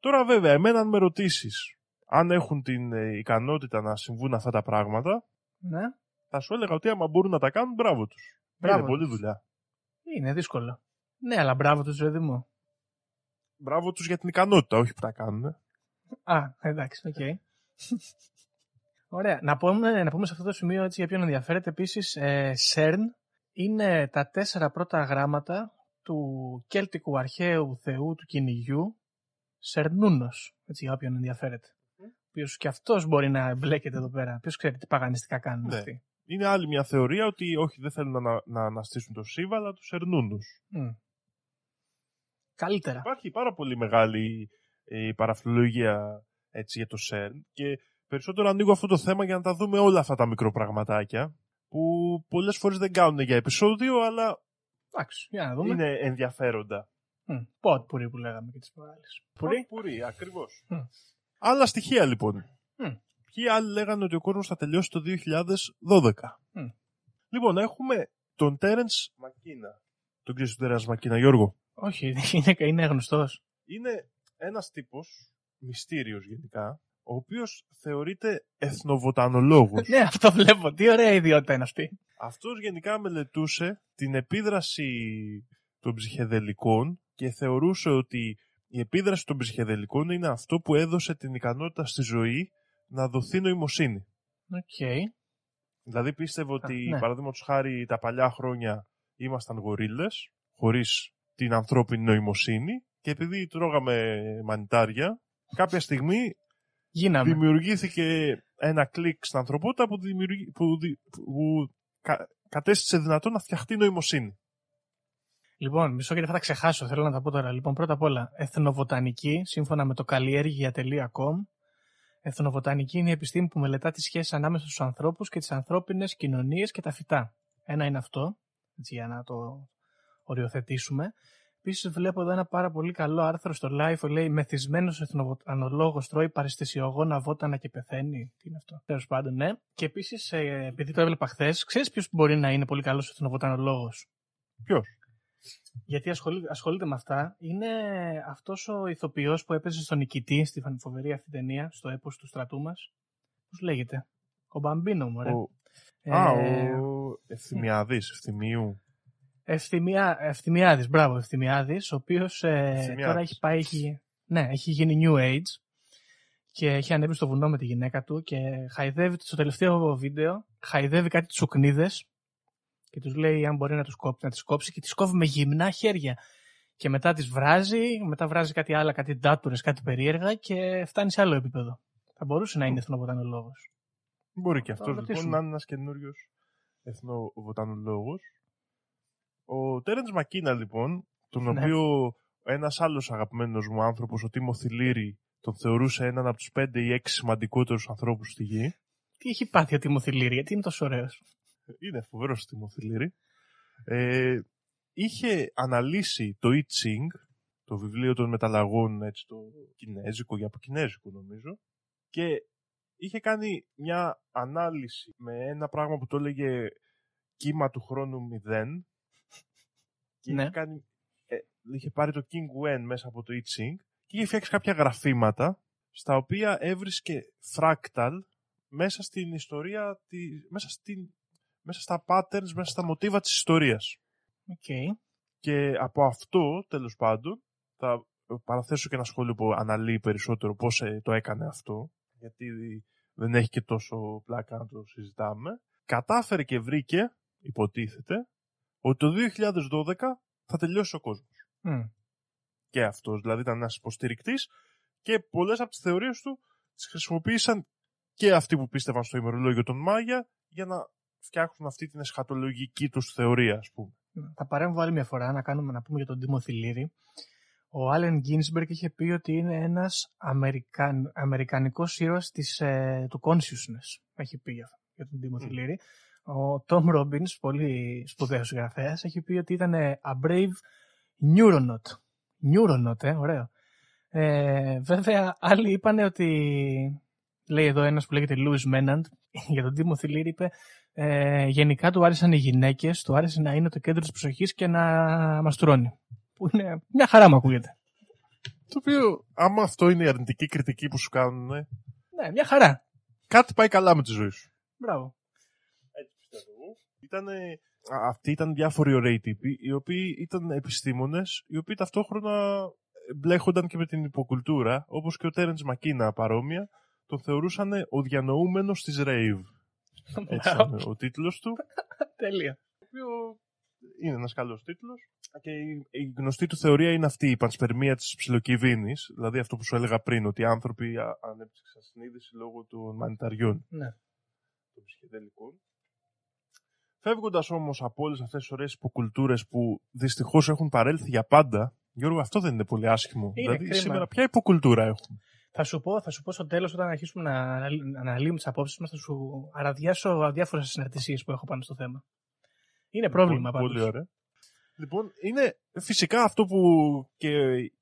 Τώρα βέβαια, εμένα αν με ρωτήσεις αν έχουν την ε, ικανότητα να συμβούν αυτά τα πράγματα, Ναι, θα σου έλεγα ότι άμα μπορούν να τα κάνουν, μπράβο τους. Μπράβο Είναι πολλή τους. δουλειά. Είναι δύσκολο. Ναι, αλλά μπράβο τους, παιδί μου. Μπράβο τους για την ικανότητα, όχι που τα κάνουν. Α, εντάξει, οκ. Ωραία. Να πούμε, να πούμε σε αυτό το σημείο, έτσι, για ποιον ενδιαφέρεται, επίσης, ε, CERN είναι τα τέσσερα πρώτα γράμματα του κέλτικου αρχαίου θεού του κυνηγιού, Σερνούνος, έτσι, για όποιον ενδιαφέρεται. Ο οποίος και αυτός μπορεί να εμπλέκεται εδώ πέρα. Ποιος ξέρει τι παγανιστικά κάνουν Ναι. αυτοί. Είναι άλλη μια θεωρία ότι όχι, δεν θέλουν να, να αναστήσουν το Σίβα, αλλά τους Ερνούνους. Μμ. Καλύτερα. Υπάρχει πάρα πολύ μεγάλη ε, παραφιλολογία έτσι, για το ΣΕΡΝ και περισσότερο ανοίγω αυτό το θέμα για να τα δούμε όλα αυτά τα μικροπραγματάκια που πολλές φορές δεν κάνουν για επεισόδιο, αλλά Εντάξει, για να δούμε. είναι ενδιαφέροντα. Μμ. Πότ πουρί που λέγαμε και τις προάλλες. Πουρί. Πουρί, ακριβώς. Μμ. Άλλα στοιχεία λοιπόν. Μμ. Ποιοι άλλοι λέγανε ότι ο κόσμος θα τελειώσει το 2012. Μμ. Λοιπόν, έχουμε τον Τέρενς Μακίνα. Τον ξέρεις τον Τέρενς Μακίνα, Γιώργο; Όχι, είναι, είναι γνωστός. είναι ένας τύπος, μυστήριος γενικά, ο οποίος θεωρείται εθνοβοτανολόγος. ναι, αυτό βλέπω. Τι ωραία ιδιότητα είναι αυτή. Αυτός γενικά μελετούσε την επίδραση των ψυχεδελικών και θεωρούσε ότι η επίδραση των ψυχεδελικών είναι αυτό που έδωσε την ικανότητα στη ζωή να δοθεί νοημοσύνη. Οκ. Δηλαδή πίστευε ότι, ναι. παραδείγματος χάρη, τα παλιά χρόνια ήμασταν γορίλες, χωρίς την ανθρώπινη νοημοσύνη και επειδή τρώγαμε μανιτάρια, κάποια στιγμή Γίναμε. δημιουργήθηκε ένα κλικ στην ανθρωπότητα που, δημιουργεί, που, δι- που κα, κατέστησε δυνατό να φτιαχτεί νοημοσύνη. Λοιπόν, μισό γιατί θα τα ξεχάσω, θέλω να τα πω τώρα. Λοιπόν, πρώτα απ' όλα, εθνοβοτανική, σύμφωνα με το καλλιέργεια.com. Εθνοβοτανική είναι η επιστήμη που μελετά τις σχέσεις ανάμεσα στους ανθρώπους και τις ανθρώπινες κοινωνίες και τα φυτά. Ένα είναι αυτό, έτσι, για να το οριοθετήσουμε. Επίσης, βλέπω εδώ ένα πάρα πολύ καλό άρθρο στο live που λέει Μεθυσμένος εθνοβοτανολόγος τρώει παρεστησιογόνα βότανα και πεθαίνει. Τι είναι αυτό; Τέλος πάντων, ναι. Και επίσης, επειδή το έβλεπα χθες, ξέρεις ποιος μπορεί να είναι πολύ καλός εθνοβοτανολόγος; Ποιος; Γιατί ασχολείται, ασχολείται με αυτά. Είναι αυτός ο ηθοποιός που έπαιζε στον Νικητή, στη φαν- φοβερή αυτή ταινία, στο έπος του στρατού μας. Πώς λέγεται; Ο Μπαμπίνο, μωρέ. Ο, Ε, Α, ο Ευθυμιάδης, Ευθυμίου. Ευθυμιά, Ευθυμιάδης, μπράβο, Ευθυμιάδης, ο οποίος ε, Ευθυμιάδης. τώρα έχει πάει, έχει, ναι, έχει γίνει New Age και έχει ανέβει στο βουνό με τη γυναίκα του και χαϊδεύει στο τελευταίο βίντεο, χαϊδεύει κάτι τσουκνίδες και τους λέει αν μπορεί να, τους κόψει, να τις κόψει και τις κόβει με γυμνά χέρια. Και μετά τις βράζει, μετά βράζει κάτι άλλα, κάτι ντάτουρες, κάτι περίεργα και φτάνει σε άλλο επίπεδο. Θα μπορούσε να είναι εθνοβοτανολόγος. Μπορεί και Θα αυτός λοιπόν ρωτήσουμε. να είναι ένας καινούριος εθνοβοτανολόγος. Ο Τέρενς Μακίνα λοιπόν, τον Ναι. οποίο ένας άλλος αγαπημένος μου άνθρωπος, ο Τίμο Θηλύρη, τον θεωρούσε έναν από τους πέντε ή έξι σημαντικότερους ανθρώπους στη γη. Τι έχει πάθει ο Τιμοθυλήρη, γιατί είναι τόσο ωραίος. Είναι φοβερό Τίμο Θηλύρη. Ε, είχε αναλύσει το I Ching, το βιβλίο των μεταλλαγών, έτσι, το κινέζικο, για από κινέζικο νομίζω, και είχε κάνει μια ανάλυση με ένα πράγμα που το έλεγε κύμα του χρόνου 0 και Ναι. είχε, κάνει, ε, είχε πάρει το King Wen μέσα από το I Ching και είχε φτιάξει κάποια γραφήματα στα οποία έβρισκε φράκταλ μέσα στην ιστορία, τη, μέσα, στην, μέσα στα patterns, μέσα στα μοτίβα της ιστορίας. Οκ. Και από αυτό, τέλος πάντων, θα παραθέσω και ένα σχόλιο που αναλύει περισσότερο πώς ε, το έκανε αυτό, γιατί δεν έχει και τόσο πλάκα να το συζητάμε. Κατάφερε και βρήκε, υποτίθεται, ότι το 2012 θα τελειώσει ο κόσμος. Μμ. Και αυτός, δηλαδή ήταν ένας υποστηρικτής και πολλές από τις θεωρίες του τις χρησιμοποίησαν και αυτοί που πίστευαν στο ημερολόγιο των Μάγια για να φτιάξουν αυτή την εσχατολογική τους θεωρία, ας πούμε. Θα παρέμβω άλλη μια φορά να, κάνουμε, να πούμε για τον Τίμο Θηλύρη. Ο Άλεν Γκίνσμπεργκ είχε πει ότι είναι ένας Αμερικαν, αμερικανικός ήρωας της, ε, του consciousness. Έχει πει για, για τον Τίμο Μμ. Θηλύρη. Ο Τόμ Ρόμπινς, πολύ σπουδαίος συγγραφέας, έχει πει ότι ήταν ε, a brave neuronaut. Neuronaut, ε, ωραίο. Ε, βέβαια, άλλοι είπαν ότι, λέει εδώ ένας που λέγεται Louis Menand, για τον Τίμο Θηλύρη είπε, ε, γενικά του άρεσαν οι γυναίκες, του άρεσε να είναι το κέντρο της προσοχής και να μαστουρώνει. Που είναι μια χαρά μου ακούγεται. Το οποίο, άμα αυτό είναι η αρνητική κριτική που σου κάνουν, Ναι, μια χαρά. κάτι πάει καλά με τη ζωή σου. Μπράβο. Έτσι πιστεύω εγώ. Ήτανε, α, αυτοί ήταν διάφοροι ωραίοι τύποι, οι οποίοι ήταν επιστήμονες, οι οποίοι ταυτόχρονα μπλέχονταν και με την υποκουλτούρα, όπως και ο Τέρεντς Μακίνα παρόμοια, τον θεωρούσαν ο διανοούμενος της Rave. Έτσι είναι ο τίτλος του. Τέλεια. Το οποίο είναι ένας καλός τίτλος. Και η, η γνωστή του θεωρία είναι αυτή, η πανσπερμία της ψιλοκυβίνης. Δηλαδή αυτό που σου έλεγα πριν, ότι οι άνθρωποι α- ανέπτυξαν συνείδηση λόγω των μανιταριών Ναι. των ψυχεδελικών. Φεύγοντας όμως από όλες αυτές τις ωραίες υποκουλτούρες που δυστυχώς έχουν παρέλθει για πάντα, Γιώργο, αυτό δεν είναι πολύ άσχημο. Είναι δηλαδή, κρίμα. σήμερα ποια υποκουλτούρα έχουμε; Θα σου πω, θα σου πω στο τέλος, όταν αρχίσουμε να αναλύ- να αναλύουμε τις απόψεις μας, θα σου αραδιάσω διάφορες συναρτησίε που έχω πάνω στο θέμα. Είναι πρόβλημα Λοιπόν, πάντως. Πολύ ωραία. Λοιπόν, είναι φυσικά αυτό που και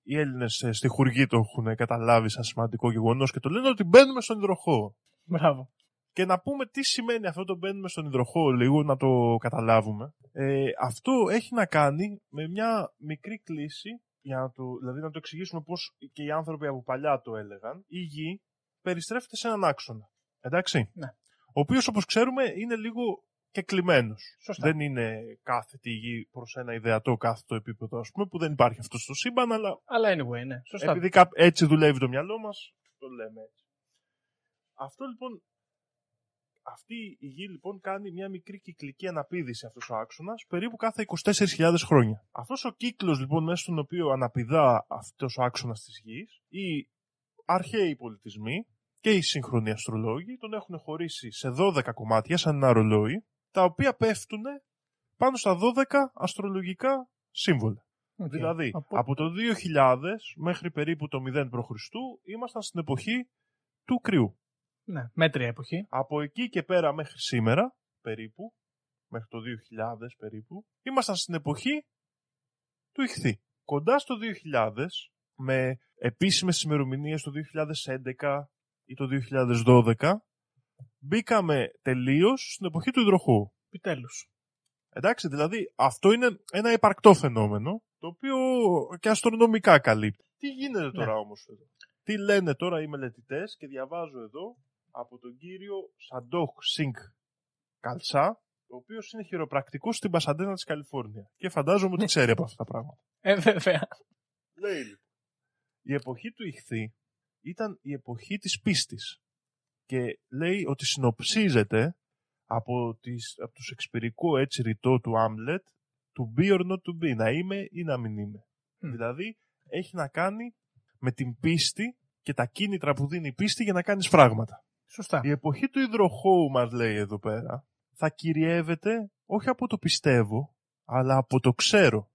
οι Έλληνες στη Χουργή το έχουν καταλάβει σαν σημαντικό γεγονός και το λένε ότι μπαίνουμε στον υδροχό. Μπράβο. Και να πούμε τι σημαίνει αυτό το μπαίνουμε στον υδροχό, λίγο να το καταλάβουμε. Ε, αυτό έχει να κάνει με μια μικρή κλίση, για να το, δηλαδή να το εξηγήσουμε πώς και οι άνθρωποι από παλιά το έλεγαν. Η γη περιστρέφεται σε έναν άξονα. Εντάξει; Ναι. Ο οποίος όπως ξέρουμε είναι λίγο και κλειμένος. Σωστά. Δεν είναι κάθετη η γη προς ένα ιδεατό κάθετο επίπεδο, ας πούμε, που δεν υπάρχει αυτό στο σύμπαν, αλλά Αλλά anyway, ναι. Σωστά. επειδή κάπ- έτσι δουλεύει το μυαλό μας, το λέμε έτσι. Αυτό λοιπόν, αυτή η γη λοιπόν κάνει μια μικρή κυκλική αναπήδηση αυτός ο άξονας περίπου κάθε 24.000 χρόνια. Αυτός ο κύκλος λοιπόν μέσα στον οποίο αναπηδά αυτός ο άξονας της γης, οι αρχαίοι πολιτισμοί και οι σύγχρονοι αστρολόγοι τον έχουν χωρίσει σε 12 κομμάτια σαν ένα ρολόι, τα οποία πέφτουν πάνω στα 12 αστρολογικά σύμβολα. Οκ. Δηλαδή, Από- από το 2000 μέχρι περίπου το 0 π.Χ. ήμασταν στην εποχή του κρυού. Ναι, μέτρια εποχή. Από εκεί και πέρα μέχρι σήμερα, περίπου, μέχρι το 2000 περίπου, ήμασταν στην εποχή του ηχθή. Κοντά στο 2000, με επίσημες ημερομηνίες το 2011 ή το 2012, μπήκαμε τελείως στην εποχή του υδροχώου. Επιτέλους. Εντάξει, δηλαδή αυτό είναι ένα υπαρκτό φαινόμενο, το οποίο και αστρονομικά καλύπτει. Τι γίνεται τώρα όμως εδώ; Τι λένε τώρα οι μελετητές και διαβάζω εδώ από τον κύριο Σαντόχ Σινκ Καλσά, ο οποίος είναι χειροπρακτικός στην Πασαντένα της Καλιφόρνια. Και φαντάζομαι ότι ξέρει από αυτά τα πράγματα. Ε, βέβαια. Λέει λοιπόν. Η εποχή του ηχθή ήταν η εποχή της πίστης. Και λέει ότι συνοψίζεται από, τις, από το σεξπυρικό έτσι ρητό του Άμλετ to be or not to be, να είμαι ή να μην είμαι. Μμ. Δηλαδή έχει να κάνει με την πίστη και τα κίνητρα που δίνει η πίστη για να κάνεις φράγματα. Σωστά. Η εποχή του υδροχώου μας λέει εδώ πέρα θα κυριεύεται όχι από το πιστεύω, αλλά από το ξέρω.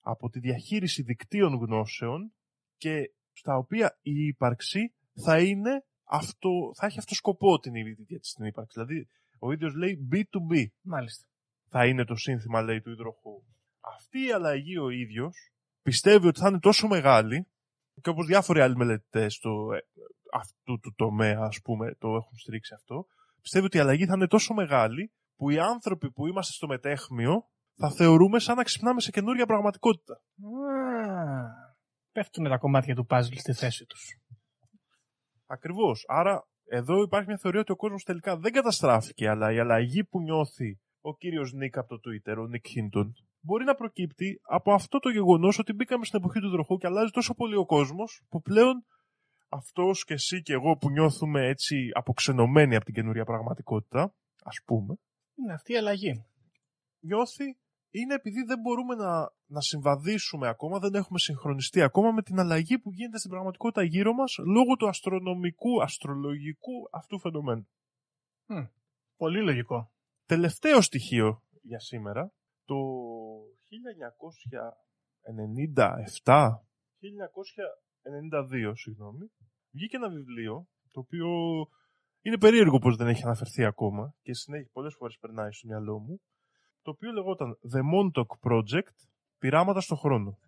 Από τη διαχείριση δικτύων γνώσεων και στα οποία η ύπαρξη θα είναι αυτό, θα έχει αυτό σκοπό την ίδια της την ύπαρξη. Δηλαδή ο ίδιος λέει B2B Μάλιστα. θα είναι το σύνθημα λέει του υδροχώου. Αυτή η αλλαγή ο ίδιος πιστεύει ότι θα είναι τόσο μεγάλη και όπως διάφοροι άλλοι μελετητές το, ε, αυτού του τομέα ας πούμε το έχουν στηρίξει αυτό πιστεύει ότι η αλλαγή θα είναι τόσο μεγάλη που οι άνθρωποι που είμαστε στο μετέχμιο θα θεωρούμε σαν να ξυπνάμε σε καινούρια πραγματικότητα. Α, πέφτουν τα κομμάτια του puzzle στη θέση τους. Ακριβώς. Άρα εδώ υπάρχει μια θεωρία ότι ο κόσμος τελικά δεν καταστράφηκε αλλά η αλλαγή που νιώθει ο κύριος Νίκ από το Twitter, ο Νίκ Χίντον, μπορεί να προκύπτει από αυτό το γεγονός ότι μπήκαμε στην εποχή του υδροχού και αλλάζει τόσο πολύ ο κόσμος που πλέον αυτός και εσύ και εγώ που νιώθουμε έτσι αποξενωμένοι από την καινούρια πραγματικότητα, ας πούμε, Είναι αυτή η αλλαγή. νιώθει είναι επειδή δεν μπορούμε να, να συμβαδίσουμε ακόμα, δεν έχουμε συγχρονιστεί ακόμα με την αλλαγή που γίνεται στην πραγματικότητα γύρω μας λόγω του αστρονομικού, αστρολογικού αυτού φαινομένου. Πολύ λογικό. Τελευταίο στοιχείο για σήμερα, το 1997, 1992, συγγνώμη, βγήκε ένα βιβλίο το οποίο είναι περίεργο πως δεν έχει αναφερθεί ακόμα και συνέχεια πολλές φορές περνάει στο μυαλό μου, το οποίο λεγόταν The Montauk Project, πειράματα στο χρόνο.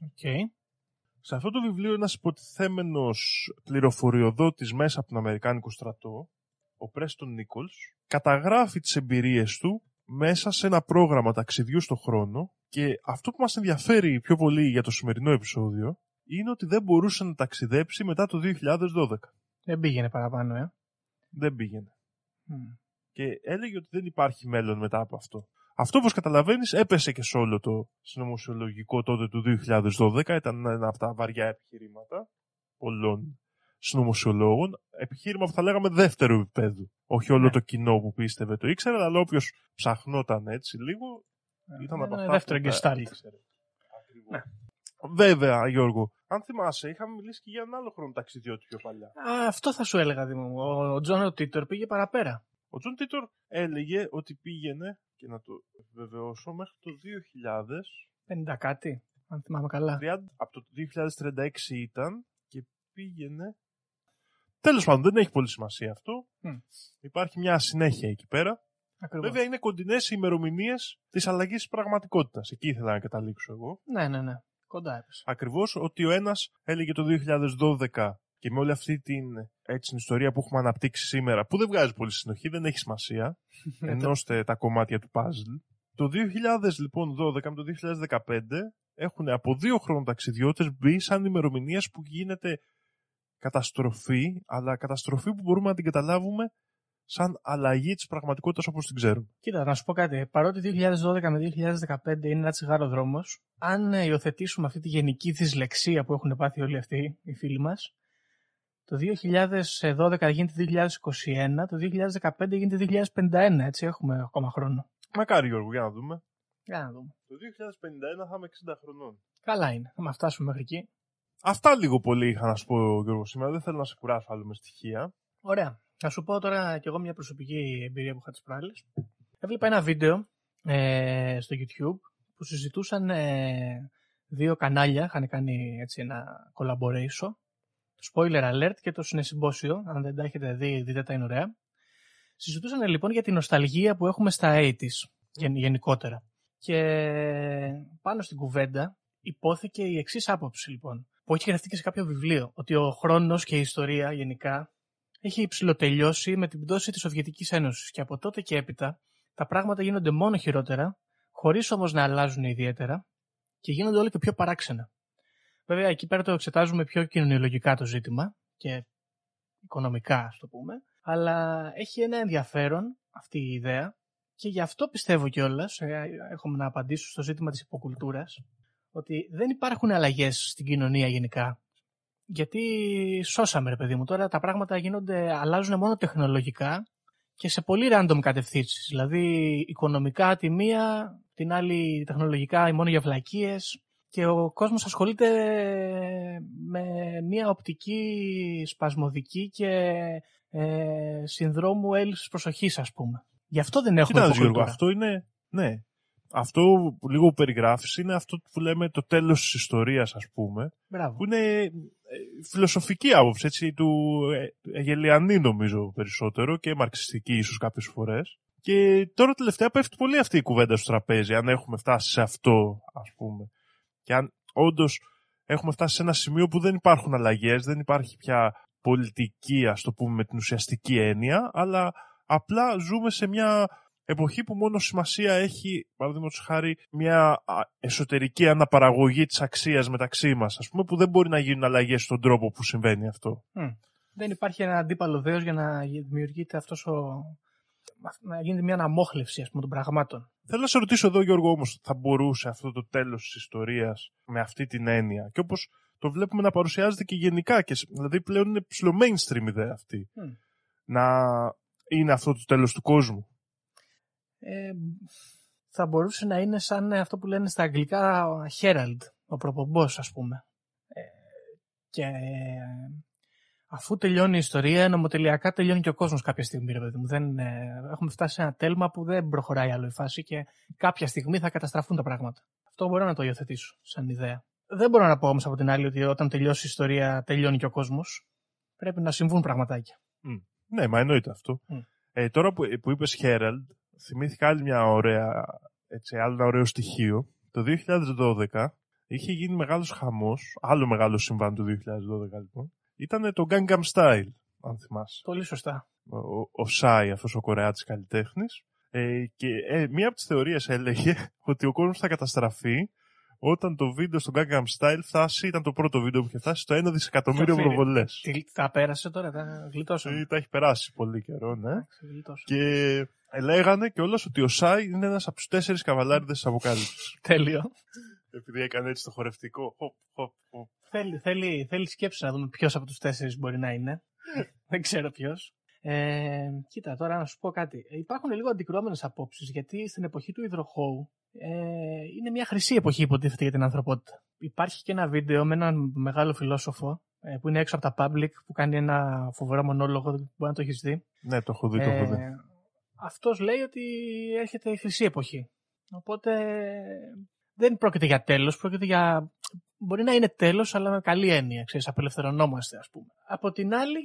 Οκ. Σε αυτό το βιβλίο ένας υποτιθέμενος πληροφοριοδότης μέσα από τον Αμερικάνικο στρατό, ο Πρέστον Νίκολς, καταγράφει τις εμπειρίες του μέσα σε ένα πρόγραμμα ταξιδιού στο χρόνο και αυτό που μας ενδιαφέρει πιο πολύ για το σημερινό επεισόδιο είναι ότι δεν μπορούσε να ταξιδέψει μετά το 2012. Δεν πήγαινε παραπάνω, ε. Δεν πήγαινε. Μμ. Και έλεγε ότι δεν υπάρχει μέλλον μετά από αυτό. Αυτό, όπως καταλαβαίνεις, έπεσε και σε όλο το συνωμοσιολογικό τότε του 2012. Ήταν ένα από τα βαριά επιχειρήματα πολλών συνωμοσιολόγων, επιχείρημα που θα λέγαμε δεύτερο επίπεδο. Όχι όλο Ναι. το κοινό που πίστευε το ήξερε, αλλά όποιος ψαχνόταν έτσι λίγο, ήταν από Ένα αυτά δεύτερο που τα γκεστάλτ. ήξερε. Ακριβώς. Ναι. Βέβαια, Γιώργο, αν θυμάσαι, είχαμε μιλήσει και για ένα άλλο χρονοταξιδιώτη πιο παλιά. Α, αυτό θα σου έλεγα, Δήμο μου. Ο, ο Τζον ο Τίτορ πήγε παραπέρα. Ο Τζον Τίτορ έλεγε ότι πήγαινε, και να το βεβαιώσω, μέχρι το 2000, 50 κάτι, αν θυμάμαι καλά. 30, από το 2036 ήταν και πήγαινε. Τέλος πάντων, δεν έχει πολύ σημασία αυτό. Μμ. Υπάρχει μια συνέχεια εκεί πέρα. Ακριβώς. Βέβαια, είναι κοντινές οι ημερομηνίες της αλλαγής της πραγματικότητας. Εκεί ήθελα να καταλήξω εγώ. Ναι, ναι, ναι. Κοντά έπεσε. Ακριβώς ότι ο ένας έλεγε το 2012 και με όλη αυτή την, έτσι, την ιστορία που έχουμε αναπτύξει σήμερα, που δεν βγάζει πολύ συνοχή, δεν έχει σημασία. ενώστε τα κομμάτια του puzzle. Το 2000 λοιπόν 12 με το 2015 έχουν από δύο χρονοταξιδιώτες μπει σαν ημερομηνίες που γίνεται καταστροφή, αλλά καταστροφή που μπορούμε να την καταλάβουμε σαν αλλαγή της πραγματικότητας όπως την ξέρουμε. Κοίτα, να σου πω κάτι. Παρότι 2012 με 2015 είναι ένας τσιγάρο δρόμο, αν ε, υιοθετήσουμε αυτή τη γενική δυσλεξία που έχουν πάθει όλοι αυτοί οι φίλοι μας, το 2012 γίνεται 2021, το 2015 γίνεται 2051. Έτσι, έχουμε ακόμα χρόνο. Μακάρι Γιώργο, για να δούμε. Για να δούμε. Το 2051 θα είμαι 60 χρονών. Καλά είναι. Θα φτάσουμε μέχρι εκεί. Αυτά λίγο πολύ είχα να σου πω Γιώργο σήμερα. Δεν θέλω να σε κουράσω άλλο με στοιχεία. Ωραία. Θα σου πω τώρα κι εγώ μια προσωπική εμπειρία που είχα τις προάλλες. Έβλεπα ένα βίντεο ε, στο YouTube που συζητούσαν ε, δύο κανάλια, είχαν κάνει έτσι ένα collaboration, το Spoiler Alert και το Συνεσυμπόσιο, αν δεν τα έχετε δει, δείτε τα είναι ωραία. Συζητούσαν λοιπόν για την νοσταλγία που έχουμε στα 80s, γεν- γενικότερα. Και πάνω στην κουβέντα υπόθηκε η εξής άποψη λοιπόν, που έχει γραφτεί και σε κάποιο βιβλίο, ότι ο χρόνος και η ιστορία γενικά έχει υψηλοτελειώσει με την πτώση της Σοβιετικής Ένωσης και από τότε και έπειτα τα πράγματα γίνονται μόνο χειρότερα, χωρίς όμως να αλλάζουν ιδιαίτερα και γίνονται όλο και πιο παράξενα. Βέβαια, εκεί πέρα το εξετάζουμε πιο κοινωνιολογικά το ζήτημα και οικονομικά, ας το πούμε, αλλά έχει ένα ενδιαφέρον αυτή η ιδέα και γι' αυτό πιστεύω κιόλας, έχουμε να απαντήσω στο ζήτημα της υποκουλτούρας, ότι δεν υπάρχουν αλλαγές στην κοινωνία γενικά γιατί σώσαμε ρε παιδί μου. Τώρα τα πράγματα γίνονται, αλλάζουν μόνο τεχνολογικά και σε πολύ random κατευθύνσεις. Δηλαδή οικονομικά τη μία, την άλλη τεχνολογικά μόνο για βλακίες και ο κόσμος ασχολείται με μια οπτική σπασμωδική και ε, συνδρόμου έλλειψης προσοχής ας πούμε. Γι' αυτό δεν έχουμε Κοιτάξτε Γιώργο, υποκουλτούρα. αυτό είναι, ναι. Αυτό που λίγο που περιγράφεις είναι αυτό που λέμε το τέλος της ιστορίας ας πούμε, Μπράβο. που είναι ε, φιλοσοφική άποψη έτσι, του ε, Αγελιανή νομίζω περισσότερο και μαρξιστική ίσως κάποιες φορές. Και τώρα τελευταία πέφτει πολύ αυτή η κουβέντα στο τραπέζι, αν έχουμε φτάσει σε αυτό ας πούμε. Και αν όντως έχουμε φτάσει σε ένα σημείο που δεν υπάρχουν αλλαγές, δεν υπάρχει πια πολιτική ας το πούμε με την ουσιαστική έννοια, αλλά απλά ζούμε σε μια εποχή που μόνο σημασία έχει, παραδείγματος χάρη, μια α, εσωτερική αναπαραγωγή της αξίας μεταξύ μας, ας πούμε, που δεν μπορεί να γίνουν αλλαγές στον τρόπο που συμβαίνει αυτό. Δεν υπάρχει ένα αντίπαλο δέος για να δημιουργείται αυτός ο... να γίνεται μια αναμόχλευση ας πούμε, των πραγμάτων. Θέλω να σε ρωτήσω εδώ, Γιώργο, όμως, θα μπορούσε αυτό το τέλος της ιστορίας με αυτή την έννοια; Και όπως το βλέπουμε να παρουσιάζεται και γενικά, και, σ- δηλαδή πλέον είναι ψηλό mainstream ιδέα αυτή, Μμ. να είναι αυτό το τέλος του κόσμου. Ε, θα μπορούσε να είναι σαν αυτό που λένε στα αγγλικά ο Herald, ο προπομπός ας πούμε. Ε, και ε, αφού τελειώνει η ιστορία, νομοτελειακά τελειώνει και ο κόσμος κάποια στιγμή, ρε παιδί μου. Δεν, ε, έχουμε φτάσει σε ένα τέλμα που δεν προχωράει άλλο η φάση και κάποια στιγμή θα καταστραφούν τα πράγματα. Αυτό μπορώ να το υιοθετήσω σαν ιδέα. Δεν μπορώ να πω όμως από την άλλη ότι όταν τελειώσει η ιστορία τελειώνει και ο κόσμος. Πρέπει να συμβούν πραγματάκια. Ναι, μα εννοείται αυτό. Μμ. Ε, τώρα που, που είπες Herald, θυμήθηκα άλλη μια ωραία, έτσι, άλλο ένα ωραίο στοιχείο. Το 2012 είχε γίνει μεγάλος χαμός, άλλο μεγάλο συμβάν του 2012 λοιπόν. Ήταν το Gangnam Style, αν θυμάσαι. Πολύ σωστά. Ο, ο, ο Σάι, αυτός ο Κορεάτης καλλιτέχνης. Ε, και ε, μία από τις θεωρίες έλεγε ότι ο κόσμος θα καταστραφεί όταν το βίντεο στο Gangnam Style φτάσει, ήταν το πρώτο βίντεο που είχε φτάσει στο 1 δισεκατομμύριο Εκατομμύριο. προβολές. Τι, τα πέρασε τώρα, τα γλιτώσαμε. Ε, Τα έχει περάσει πολύ καιρό, ναι. Εντάξει, γλιτώσαμε. Και λέγανε κιόλας ότι ο Σάι είναι ένας από τους τέσσερις καβαλάριδες της αποκάλυψης. Τέλειο. Επειδή έκανε έτσι το χορευτικό. Χοπ, χοπ, χοπ. Θέλει, θέλει, θέλει σκέψη να δούμε ποιος από τους τέσσερις μπορεί να είναι. Δεν ξέρω ποιος. Ε, κοίτα, τώρα να σου πω κάτι. Υπάρχουν λίγο αντικρουόμενες απόψεις γιατί στην εποχή του υδροχώου ε, είναι μια χρυσή εποχή υποτίθεται για την ανθρωπότητα. Υπάρχει και ένα βίντεο με έναν μεγάλο φιλόσοφο ε, που είναι έξω από τα public που κάνει ένα φοβερό μονόλογο, μπορεί να το έχεις δει. Ναι, το έχω δει, το έχω δει. Ε, αυτός λέει ότι έρχεται η χρυσή εποχή. Οπότε δεν πρόκειται για τέλος, πρόκειται για... Μπορεί να είναι τέλος, αλλά με καλή έννοια, ξέρεις, απελευθερωνόμαστε ας πούμε. Από την άλλη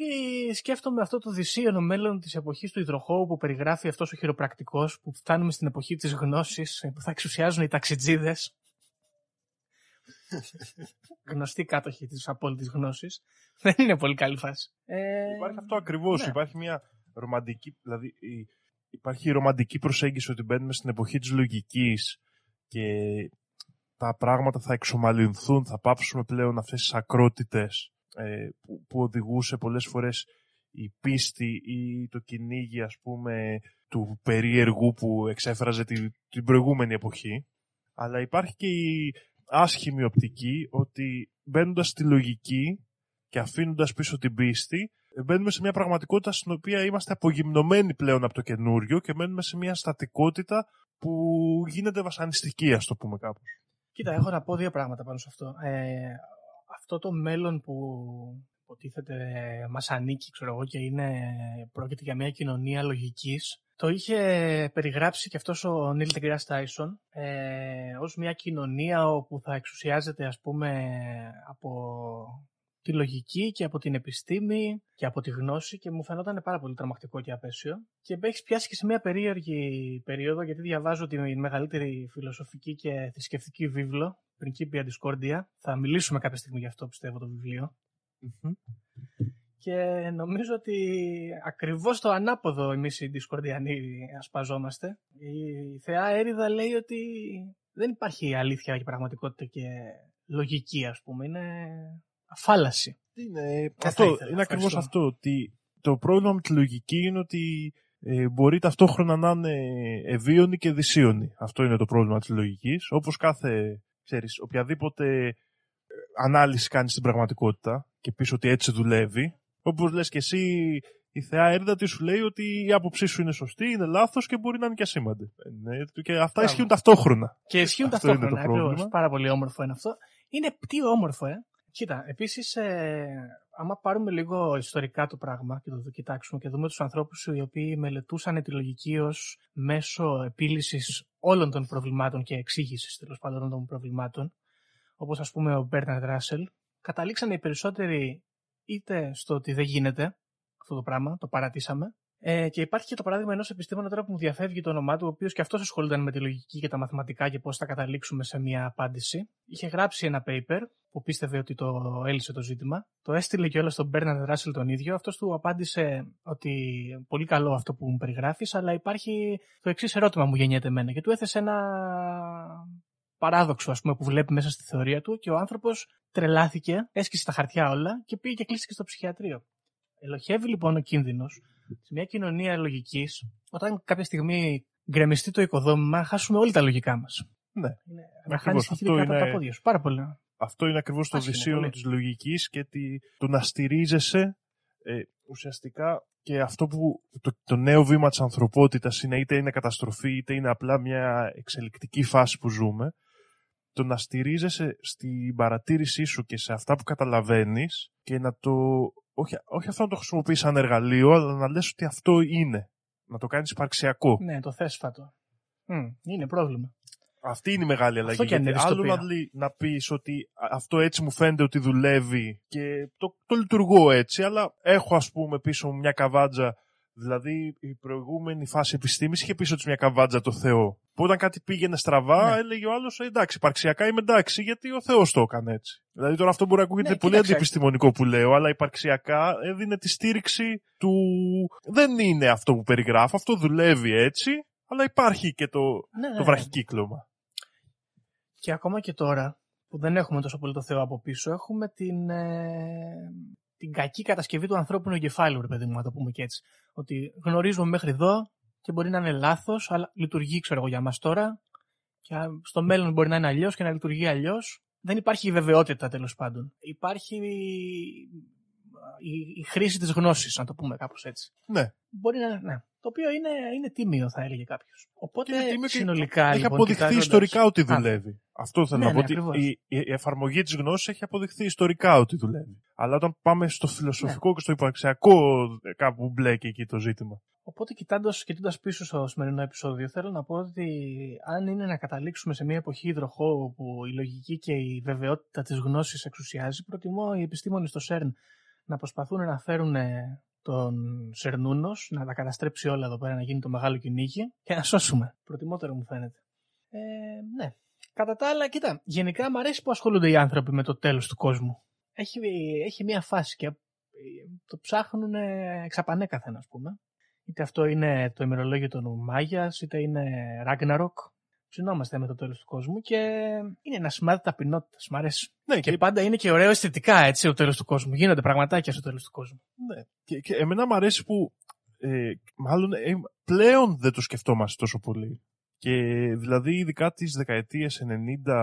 σκέφτομαι αυτό το δυσίωνο μέλλον της εποχής του υδροχώου που περιγράφει αυτός ο χειροπρακτικός, που φτάνουμε στην εποχή της γνώσης, που θα εξουσιάζουν οι ταξιτζίδες. Γνωστοί κάτοχοι της απόλυτης γνώσης. Δεν είναι πολύ καλή φάση. Ε, Υπάρχει αυτό ακριβώς. ναι. Υπάρχει μια ρομαντική, δηλαδή η- υπάρχει η ρομαντική προσέγγιση ότι μπαίνουμε στην εποχή της λογικής και τα πράγματα θα εξομαλυνθούν, θα πάψουμε πλέον αυτές τις ακρότητες ε, που, που οδηγούσε πολλές φορές η πίστη ή το κυνήγι ας πούμε του περίεργου που εξέφραζε τη, την προηγούμενη εποχή. Αλλά υπάρχει και η άσχημη οπτική ότι μπαίνοντας στη λογική και αφήνοντας πίσω την πίστη μπαίνουμε σε μια πραγματικότητα στην οποία είμαστε απογυμνωμένοι πλέον από το καινούριο και μένουμε σε μια στατικότητα που γίνεται βασανιστική, ας το πούμε κάπως. Κοίτα, έχω να πω δύο πράγματα πάνω σε αυτό. Ε, αυτό το μέλλον που υποτίθεται μας ανήκει, ξέρω εγώ, και είναι, πρόκειται για μια κοινωνία λογικής, το είχε περιγράψει και αυτός ο Νίλ Τεγκράς Τάισον ε, ως μια κοινωνία όπου θα εξουσιάζεται, ας πούμε, από τη λογική και από την επιστήμη και από τη γνώση και μου φαινόταν πάρα πολύ τρομακτικό και απέσιο. Και με έχεις πιάσει και σε μια περίεργη περίοδο γιατί διαβάζω τη μεγαλύτερη φιλοσοφική και θρησκευτική βίβλο, Principia Discordia. Θα μιλήσουμε κάποια στιγμή γι' αυτό πιστεύω το βιβλίο. Και νομίζω ότι ακριβώς το ανάποδο εμείς οι Discordiανοί ασπαζόμαστε. Η θεά Έριδα λέει ότι δεν υπάρχει αλήθεια και πραγματικότητα και λογική ας πούμε. Είναι αφάλαση. Είναι, θα αυτό, ήθελα, είναι ακριβώς ευχαριστώ. αυτό. Ότι το πρόβλημα με τη λογική είναι ότι ε, μπορεί ταυτόχρονα να είναι ευίωνη και δυσίωνη. Αυτό είναι το πρόβλημα της λογικής. Όπως κάθε, ξέρεις, οποιαδήποτε ε, ανάλυση κάνεις στην πραγματικότητα και πεις ότι έτσι δουλεύει, όπως λες και εσύ η θεά έρδα τι σου λέει ότι η άποψή σου είναι σωστή, είναι λάθος και μπορεί να είναι και ασήμαντη. Ε, Και αυτά Μπράβο. ισχύουν ταυτόχρονα. Και ισχύουν Αυτό είναι το ταυτόχρονα. πρόβλημα. Ακριβώς. Πάρα πολύ όμορφο είναι αυτό. Είναι τι όμορφο, ε. Κοίτα, επίσης, ε, άμα πάρουμε λίγο ιστορικά το πράγμα και το κοιτάξουμε και δούμε τους ανθρώπους οι οποίοι μελετούσαν τη λογική ως μέσο επίλυσης όλων των προβλημάτων και εξήγησης τέλος πάντων όλων των προβλημάτων, όπως ας πούμε ο Μπέρναρντ Ράσελ, καταλήξαν οι περισσότεροι είτε στο ότι δεν γίνεται αυτό το πράγμα, το παρατήσαμε, ε, και υπάρχει και το παράδειγμα ενός επιστήμονα τώρα που μου διαφεύγει το όνομά του, ο οποίος και αυτός ασχολούνταν με τη λογική και τα μαθηματικά και πώς θα καταλήξουμε σε μια απάντηση. Είχε γράψει ένα paper που πίστευε ότι το έλυσε το ζήτημα. Το έστειλε και όλα στον Μπέρναρντ Ράσελ τον ίδιο. Αυτός του απάντησε ότι πολύ καλό αυτό που μου περιγράφεις, αλλά υπάρχει το εξής ερώτημα μου γεννιέται εμένα. Και του έθεσε ένα παράδοξο, ας πούμε, που βλέπει μέσα στη θεωρία του και ο άνθρωπος τρελάθηκε, έσκησε τα χαρτιά όλα και πήγε και κλείστηκε στο ψυχιατρίο. Ελοχεύει λοιπόν ο κίνδυνος σε μια κοινωνία λογικής, όταν κάποια στιγμή γκρεμιστεί το οικοδόμημα, να χάσουμε όλοι τα λογικά μας. Ναι. Να Ακριβώς. χάνεις τη Αυτό χειρή κάτω από είναι- τα πόδια σου. Πάρα πολύ. Αυτό είναι ακριβώς το Άσχημο, δυσίωνο πολύ. της λογικής και τη, το να στηρίζεσαι ε, ουσιαστικά και αυτό που το, το νέο βήμα της ανθρωπότητας είναι είτε είναι καταστροφή είτε είναι απλά μια εξελικτική φάση που ζούμε το να στηρίζεσαι στην παρατήρησή σου και σε αυτά που καταλαβαίνεις και να το όχι, όχι αυτό να το χρησιμοποιείς σαν εργαλείο αλλά να λες ότι αυτό είναι να το κάνεις υπαρξιακό Ναι, το θέσφατο. Μμ, είναι πρόβλημα. Αυτή είναι η μεγάλη αλλαγή. Αυτό και αν γιατί είναι άλλο δυστοπία. να, λύ- να πεις ότι α- αυτό έτσι μου φαίνεται ότι δουλεύει και το, το λειτουργώ έτσι, αλλά έχω ας πούμε πίσω μου μια καβάντζα. Δηλαδή η προηγούμενη φάση επιστήμης είχε πίσω της μια καβάντζα το Θεό. Που όταν κάτι πήγαινε στραβά Ναι. έλεγε ο άλλος «Ε, εντάξει υπαρξιακά είμαι εντάξει γιατί ο Θεός το έκανε έτσι. Δηλαδή τώρα αυτό μπορεί να ακούγεται Ναι, πολύ κοίταξε. αντιεπιστημονικό που λέω, αλλά υπαρξιακά έδινε τη στήριξη του δεν είναι αυτό που περιγράφω, αυτό δουλεύει έτσι, αλλά υπάρχει και το, Ναι, ναι, το ναι. βραχικύκλωμα. Και ακόμα και τώρα, που δεν έχουμε τόσο πολύ το Θεό από πίσω, έχουμε την, ε, την κακή κατασκευή του ανθρώπινου εγκεφάλου, ρε παιδί μου, να το πούμε και έτσι. Ότι γνωρίζουμε μέχρι εδώ και μπορεί να είναι λάθος, αλλά λειτουργεί, ξέρω εγώ, για μας τώρα Και στο μέλλον μπορεί να είναι αλλιώς και να λειτουργεί αλλιώς. Δεν υπάρχει βεβαιότητα τέλος πάντων. Υπάρχει η, η χρήση της γνώσης, να το πούμε κάπως έτσι. Ναι. Μπορεί να. Ναι. Το οποίο είναι, είναι τίμιο, θα έλεγε κάποιος. Οπότε είναι τίμιο και συνολικά. Έχει λοιπόν, αποδειχθεί κοιτάζοντας- ιστορικά ότι Α, δουλεύει. Αυτό θέλω Ναι, να πω. ναι, ότι ακριβώς. η, η εφαρμογή της γνώσης έχει αποδειχθεί ιστορικά ότι δουλεύει. Αλλά όταν πάμε στο φιλοσοφικό Ναι. και στο υπαρξιακό, ε, κάπου μπλέκει εκεί το ζήτημα. Οπότε κοιτώντας, κοιτώντας πίσω στο σημερινό επεισόδιο θέλω να πω ότι αν είναι να καταλήξουμε σε μια εποχή υδροχώ όπου η λογική και η βεβαιότητα της γνώσης εξουσιάζει προτιμώ οι επιστήμονες στο ΣΕΡΝ να προσπαθούν να φέρουν ε, τον Σερνούνος να τα καταστρέψει όλα εδώ πέρα να γίνει το μεγάλο κυνήγι και να σώσουμε. Προτιμότερο μου φαίνεται. Ε, ναι. Κατά τα άλλα, κοίτα, γενικά μου αρέσει που ασχολούνται οι άνθρωποι με το τέλος του κόσμου. Έχει, έχει μια φάση και ε, το ψάχνουν εξαπανέκαθεν, ας πούμε. Είτε αυτό είναι το ημερολόγιο των Μάγιας, είτε είναι Ragnarok. Ψινόμαστε με το τέλος του κόσμου και είναι ένα σημάδι ταπεινότητας. Μ' αρέσει. Ναι, Και πάντα είναι και ωραίο αισθητικά έτσι ο τέλος του κόσμου. Γίνονται πραγματάκια στο τέλος του κόσμου. Ναι. Και, και εμένα μου αρέσει που ε, μάλλον ε, πλέον δεν το σκεφτόμαστε τόσο πολύ. Και δηλαδή ειδικά τις δεκαετίες 90,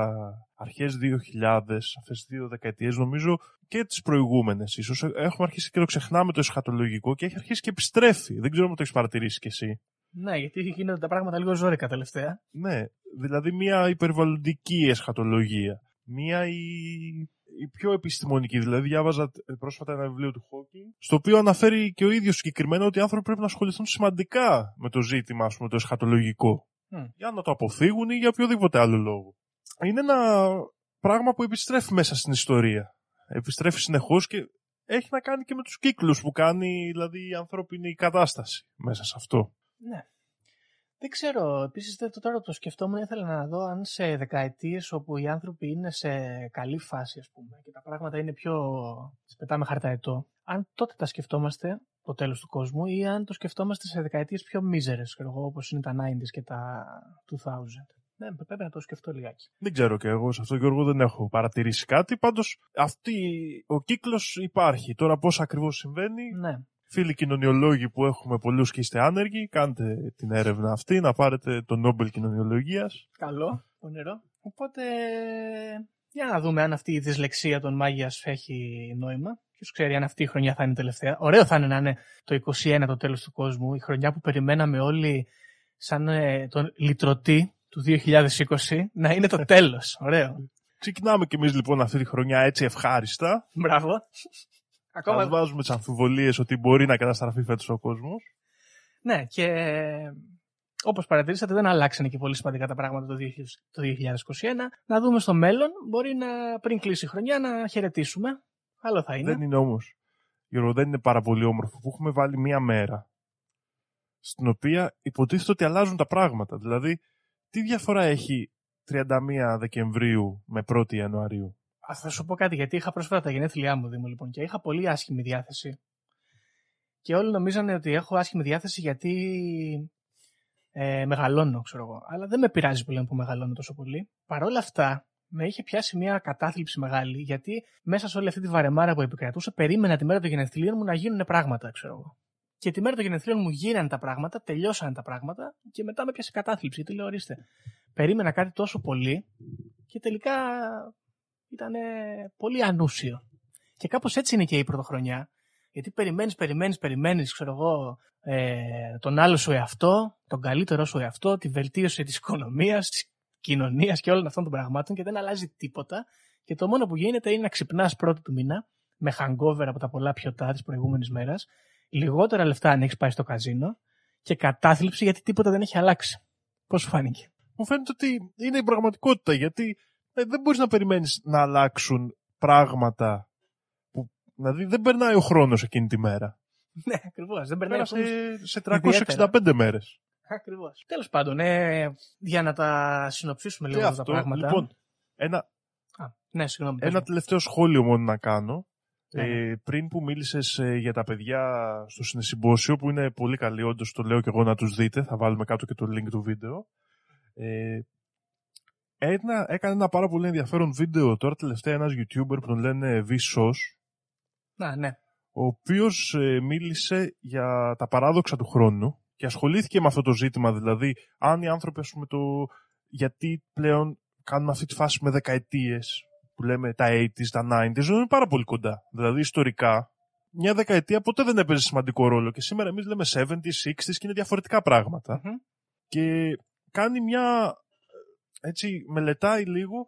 αρχές 2000, αυτές τις δύο δεκαετίες νομίζω και τις προηγούμενες ίσως ε, έχουμε αρχίσει και το ξεχνάμε το εσχατολογικό και έχει αρχίσει και επιστρέφει. Δεν ξέρω αν το έχεις παρατηρήσει κι εσύ. Ναι, γιατί γίνονται τα πράγματα λίγο ζώρικα τελευταία. Ναι, δηλαδή μια υπερβαλλοντική εσχατολογία. Μια η, η πιο επιστημονική. Δηλαδή, διάβαζα ε, πρόσφατα ένα βιβλίο του Χόκκινγκ, στο οποίο αναφέρει και ο ίδιος συγκεκριμένα ότι οι άνθρωποι πρέπει να ασχοληθούν σημαντικά με το ζήτημα, ας πούμε, το εσχατολογικό. Μμ. Για να το αποφύγουν ή για οποιοδήποτε άλλο λόγο. Είναι ένα πράγμα που επιστρέφει μέσα στην ιστορία. Επιστρέφει συνεχώς και έχει να κάνει και με τους κύκλους που κάνει δηλαδή η ανθρώπινη κατάσταση μέσα σε αυτό. Ναι. Δεν ξέρω, επίσης δεν- το τώρα που το σκεφτόμουν ήθελα να δω αν σε δεκαετίες όπου οι άνθρωποι είναι σε καλή φάση ας πούμε και τα πράγματα είναι πιο τις πετάμε χαρταετό αν τότε τα σκεφτόμαστε το τέλος του κόσμου ή αν το σκεφτόμαστε σε δεκαετίες πιο μίζερες ξέρω εγώ, όπως είναι τα 90s και τα 2000. Ναι, πρέπει να το σκεφτώ λιγάκι. Δεν ξέρω και εγώ σε αυτό Γιώργο δεν έχω παρατηρήσει κάτι. Πάντως αυτή, ο κύκλος υπάρχει. Τώρα πώς ακριβώς συμβαίνει. Ναι. Φίλοι κοινωνιολόγοι που έχουμε πολλούς και είστε άνεργοι, κάντε την έρευνα αυτή να πάρετε το Νόμπελ Κοινωνιολογίας. Καλό, πονηρό. Οπότε, για να δούμε αν αυτή η δυσλεξία των Μάγιας έχει νόημα. Ποιος ξέρει αν αυτή η χρονιά θα είναι η τελευταία. Ωραίο θα είναι να είναι το 21 το τέλος του κόσμου, η χρονιά που περιμέναμε όλοι σαν ε, τον λυτρωτή του 2020 να είναι το τέλος. Ωραίο. Ξεκινάμε κι εμείς λοιπόν αυτή τη χρονιά έτσι ευχάριστα. Μπράβο. Ακόμα... Ακόμα... βάζουμε τις αμφιβολίες ότι μπορεί να καταστραφεί φέτος ο κόσμος. Ναι, και όπως παρατηρήσατε δεν αλλάξανε και πολύ σημαντικά τα πράγματα το 2000 το 2021. Να δούμε στο μέλλον, μπορεί να πριν κλείσει η χρονιά να χαιρετήσουμε. Άλλο θα είναι. Δεν είναι όμως, Γιώργο, δεν είναι πάρα πολύ όμορφο που έχουμε βάλει μία μέρα στην οποία υποτίθεται ότι αλλάζουν τα πράγματα. Δηλαδή, τι διαφορά έχει 31 Δεκεμβρίου με 1η Ιανουαρίου; Α, θα σου πω κάτι, γιατί είχα πρόσφατα τα γενέθλιά μου, Δήμο, λοιπόν, και είχα πολύ άσχημη διάθεση. Και όλοι νομίζανε ότι έχω άσχημη διάθεση γιατί ε, μεγαλώνω, ξέρω εγώ. Αλλά δεν με πειράζει πλέον που μεγαλώνω τόσο πολύ. Παρ' όλα αυτά, με είχε πιάσει μια κατάθλιψη μεγάλη, γιατί μέσα σε όλη αυτή τη βαρεμάρα που επικρατούσε, περίμενα τη μέρα των γενεθλίων μου να γίνουν πράγματα, ξέρω εγώ. Και τη μέρα των γενεθλίων μου γίνανε τα πράγματα, τελειώσαν τα πράγματα και μετά με πιάσε κατάθλιψη. Γιατί λέω, ορίστε, περίμενα κάτι τόσο πολύ και τελικά ήταν πολύ ανούσιο. Και κάπως έτσι είναι και η πρωτοχρονιά. Γιατί περιμένεις, περιμένεις, περιμένεις, ξέρω εγώ, ε, τον άλλο σου εαυτό, τον καλύτερο σου εαυτό, τη βελτίωση της οικονομίας, της κοινωνίας και όλων αυτών των πραγμάτων και δεν αλλάζει τίποτα. Και το μόνο που γίνεται είναι να ξυπνάς πρώτη του μήνα, με hangover από τα πολλά πιωτά της προηγούμενης μέρας, λιγότερα λεφτά αν έχεις πάει στο καζίνο και κατάθλιψη γιατί τίποτα δεν έχει αλλάξει. Πώς σου φάνηκε; Μου φαίνεται ότι είναι η πραγματικότητα, γιατί ε, δεν μπορείς να περιμένεις να αλλάξουν πράγματα που, δηλαδή δεν περνάει ο χρόνος εκείνη τη μέρα. ναι, ακριβώς. Δεν περνάει ο Πέρασε χρόνος. σε Ιδιαίτερα. 365 μέρες. Ακριβώς. Τέλος πάντων, ε, για να τα συνοψίσουμε λίγο Και αυτά αυτό, τα πράγματα. λοιπόν, ένα, Α, ναι, συγγνώμη. πες Ένα μου. τελευταίο σχόλιο μόνο να κάνω. Ναι, Ε, πριν που μίλησες ε, για τα παιδιά στο συνεσυμπόσιο, που είναι πολύ καλή, όντως το λέω και εγώ να τους δείτε, θα βάλουμε κάτω και το link του βίντεο. Ε, ένα, έκανε ένα πάρα πολύ ενδιαφέρον βίντεο τώρα τελευταία ένας YouTuber που τον λένε Vsauce, Να, ναι. ο οποίος ε, μίλησε για τα παράδοξα του χρόνου και ασχολήθηκε με αυτό το ζήτημα, δηλαδή αν οι άνθρωποι ας πούμε, το γιατί πλέον κάνουμε αυτή τη φάση με δεκαετίες που λέμε τα 80s, τα 90s, ζούμε πάρα πολύ κοντά. Δηλαδή ιστορικά, μια δεκαετία ποτέ δεν έπαιζε σημαντικό ρόλο και σήμερα εμείς λέμε 70s, 60s και είναι διαφορετικά πράγματα. Μμμ. Και κάνει μια, έτσι, μελετάει λίγο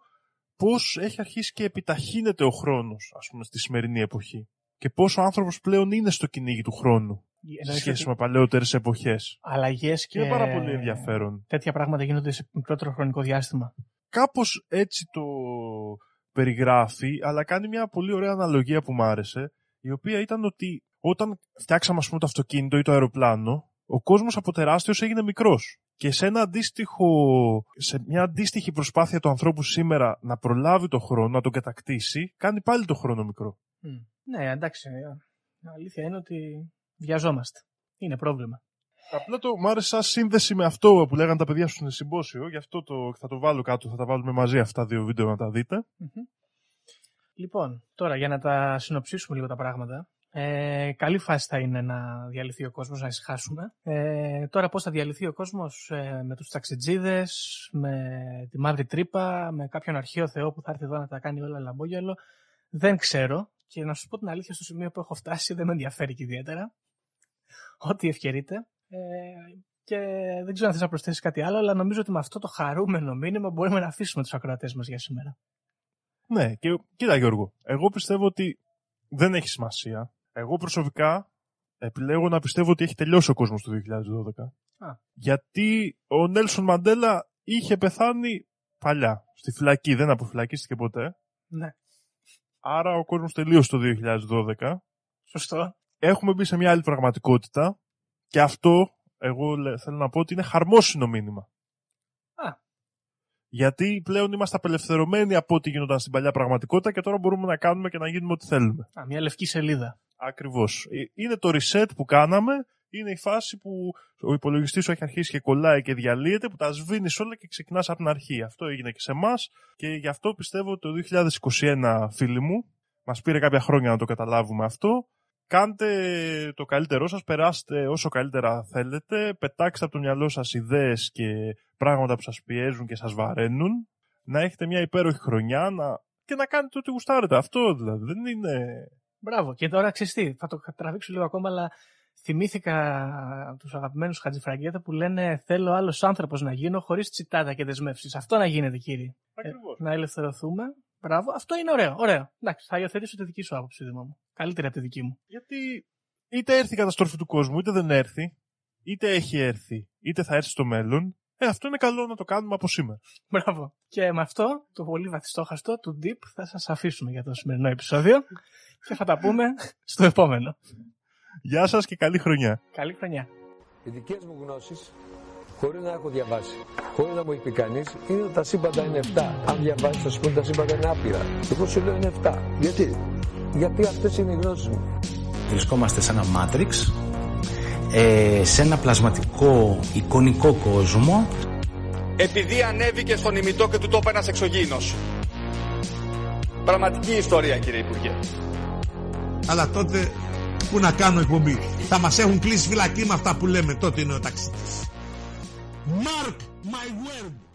πώς έχει αρχίσει και επιταχύνεται ο χρόνος, ας πούμε, στη σημερινή εποχή. Και πώς ο άνθρωπος πλέον είναι στο κυνήγι του χρόνου σε Εννοείς σχέση ότι με παλαιότερες εποχές. αλλαγές Και και είναι πάρα πολύ ενδιαφέρον. τέτοια πράγματα γίνονται σε μικρότερο χρονικό διάστημα. κάπως έτσι το περιγράφει, αλλά κάνει μια πολύ ωραία αναλογία που μου άρεσε, η οποία ήταν ότι όταν φτιάξαμε ας πούμε το αυτοκίνητο ή το αεροπλάνο, ο κόσμος από τεράστιος έγινε μικρός. Και σε, ένα αντίστοιχο, σε μια αντίστοιχη προσπάθεια του ανθρώπου σήμερα να προλάβει το χρόνο, να τον κατακτήσει, κάνει πάλι το χρόνο μικρό. Μμ. Ναι, εντάξει. Η αλήθεια είναι ότι βιαζόμαστε. Είναι πρόβλημα. Απλά το μου άρεσε σαν σύνδεση με αυτό που λέγανε τα παιδιά σου στο συμπόσιο, γι' αυτό το, θα το βάλω κάτω, θα τα βάλουμε μαζί αυτά τα δύο βίντεο να τα δείτε. Μμμ. Λοιπόν, τώρα για να τα συνοψίσουμε λίγο τα πράγματα. Ε, καλή φάση θα είναι να διαλυθεί ο κόσμος, να ησυχάσουμε. Ε, τώρα πώς θα διαλυθεί ο κόσμος ε, με τους ταξιτζίδες, με τη μαύρη τρύπα, με κάποιον αρχαίο θεό που θα έρθει εδώ να τα κάνει όλα λαμπόγιαλο. Δεν ξέρω και να σου πω την αλήθεια στο σημείο που έχω φτάσει δεν με ενδιαφέρει και ιδιαίτερα. Ό,τι ευκαιρείτε. Ε, και δεν ξέρω αν θες να προσθέσεις κάτι άλλο, αλλά νομίζω ότι με αυτό το χαρούμενο μήνυμα μπορούμε να αφήσουμε τους ακροατές μας για σήμερα. Ναι, και κοίτα Γιώργο, εγώ πιστεύω ότι δεν έχει σημασία. Εγώ προσωπικά επιλέγω να πιστεύω ότι έχει τελειώσει ο κόσμος το 2012. Α. Γιατί ο Νέλσον Μαντέλα είχε πεθάνει παλιά, στη φυλακή, δεν αποφυλακίστηκε ποτέ. Ναι, Άρα ο κόσμος τελείωσε το 2012. σωστό. Έχουμε μπει σε μια άλλη πραγματικότητα και αυτό εγώ λέ- θέλω να πω ότι είναι χαρμόσυνο μήνυμα. Α. Γιατί πλέον είμαστε απελευθερωμένοι από ό,τι γινόταν στην παλιά πραγματικότητα και τώρα μπορούμε να κάνουμε και να γίνουμε ό,τι θέλουμε. Α, μια λευκή σελίδα. Ακριβώς. Ε, Είναι το reset που κάναμε, είναι η φάση που ο υπολογιστής σου έχει αρχίσει και κολλάει και διαλύεται, που τα σβήνεις όλα και ξεκινάς από την αρχή. Αυτό έγινε και σε εμάς και γι' αυτό πιστεύω ότι το 2021, φίλοι μου, μας πήρε κάποια χρόνια να το καταλάβουμε αυτό. Κάντε το καλύτερό σας, περάστε όσο καλύτερα θέλετε, πετάξτε από το μυαλό σας ιδέες και πράγματα που σας πιέζουν και σας βαραίνουν, να έχετε μια υπέροχη χρονιά να... και να κάνετε ό,τι γουστάρετε. Αυτό δηλαδή, δεν είναι... Μπράβο. Και τώρα ξέρεις τι, θα το τραβήξω λίγο ακόμα, αλλά θυμήθηκα τους αγαπημένους Χατζηφραγκέτα που λένε Θέλω άλλος άνθρωπος να γίνω χωρίς τσιτάτα και δεσμεύσεις. Αυτό να γίνεται, κύριε. Ακριβώς. Να ελευθερωθούμε. Μπράβο. Αυτό είναι ωραίο. Ωραίο. Εντάξει, θα υιοθετήσω τη δική σου άποψη, Δήμα μου. Καλύτερη από τη δική μου. Γιατί είτε έρθει η καταστροφή του κόσμου, είτε δεν έρθει, είτε έχει έρθει, είτε θα έρθει στο μέλλον, ε, αυτό είναι καλό να το κάνουμε από σήμερα. Μπράβο. Και με αυτό το πολύ βαθιστόχαστο του Deep θα σας αφήσουμε για το σημερινό επεισόδιο και θα τα πούμε στο επόμενο. Γεια σας και καλή χρονιά. Καλή χρονιά. Οι δικές μου γνώσεις, χωρίς να έχω διαβάσει, χωρίς να μου έχει πει κανείς, είναι ότι τα σύμπαντα είναι 7. Αν διαβάσεις, θα σου πούνε τα σύμπαντα είναι άπειρα. Εγώ σου λέω είναι 7. Γιατί; Γιατί αυτές είναι οι γνώσεις μου. βρισκόμαστε σε ένα Matrix, ε, σε ένα πλασματικό εικονικό κόσμο επειδή ανέβηκε στον ημιτό και του το είπε ένας εξωγήινος. Πραγματική ιστορία κύριε Υπουργέ. Αλλά τότε που να κάνω εκπομπή; Θα μας έχουν κλείσει φυλακή με αυτά που λέμε τότε είναι ο ταξίτης. Mark my word.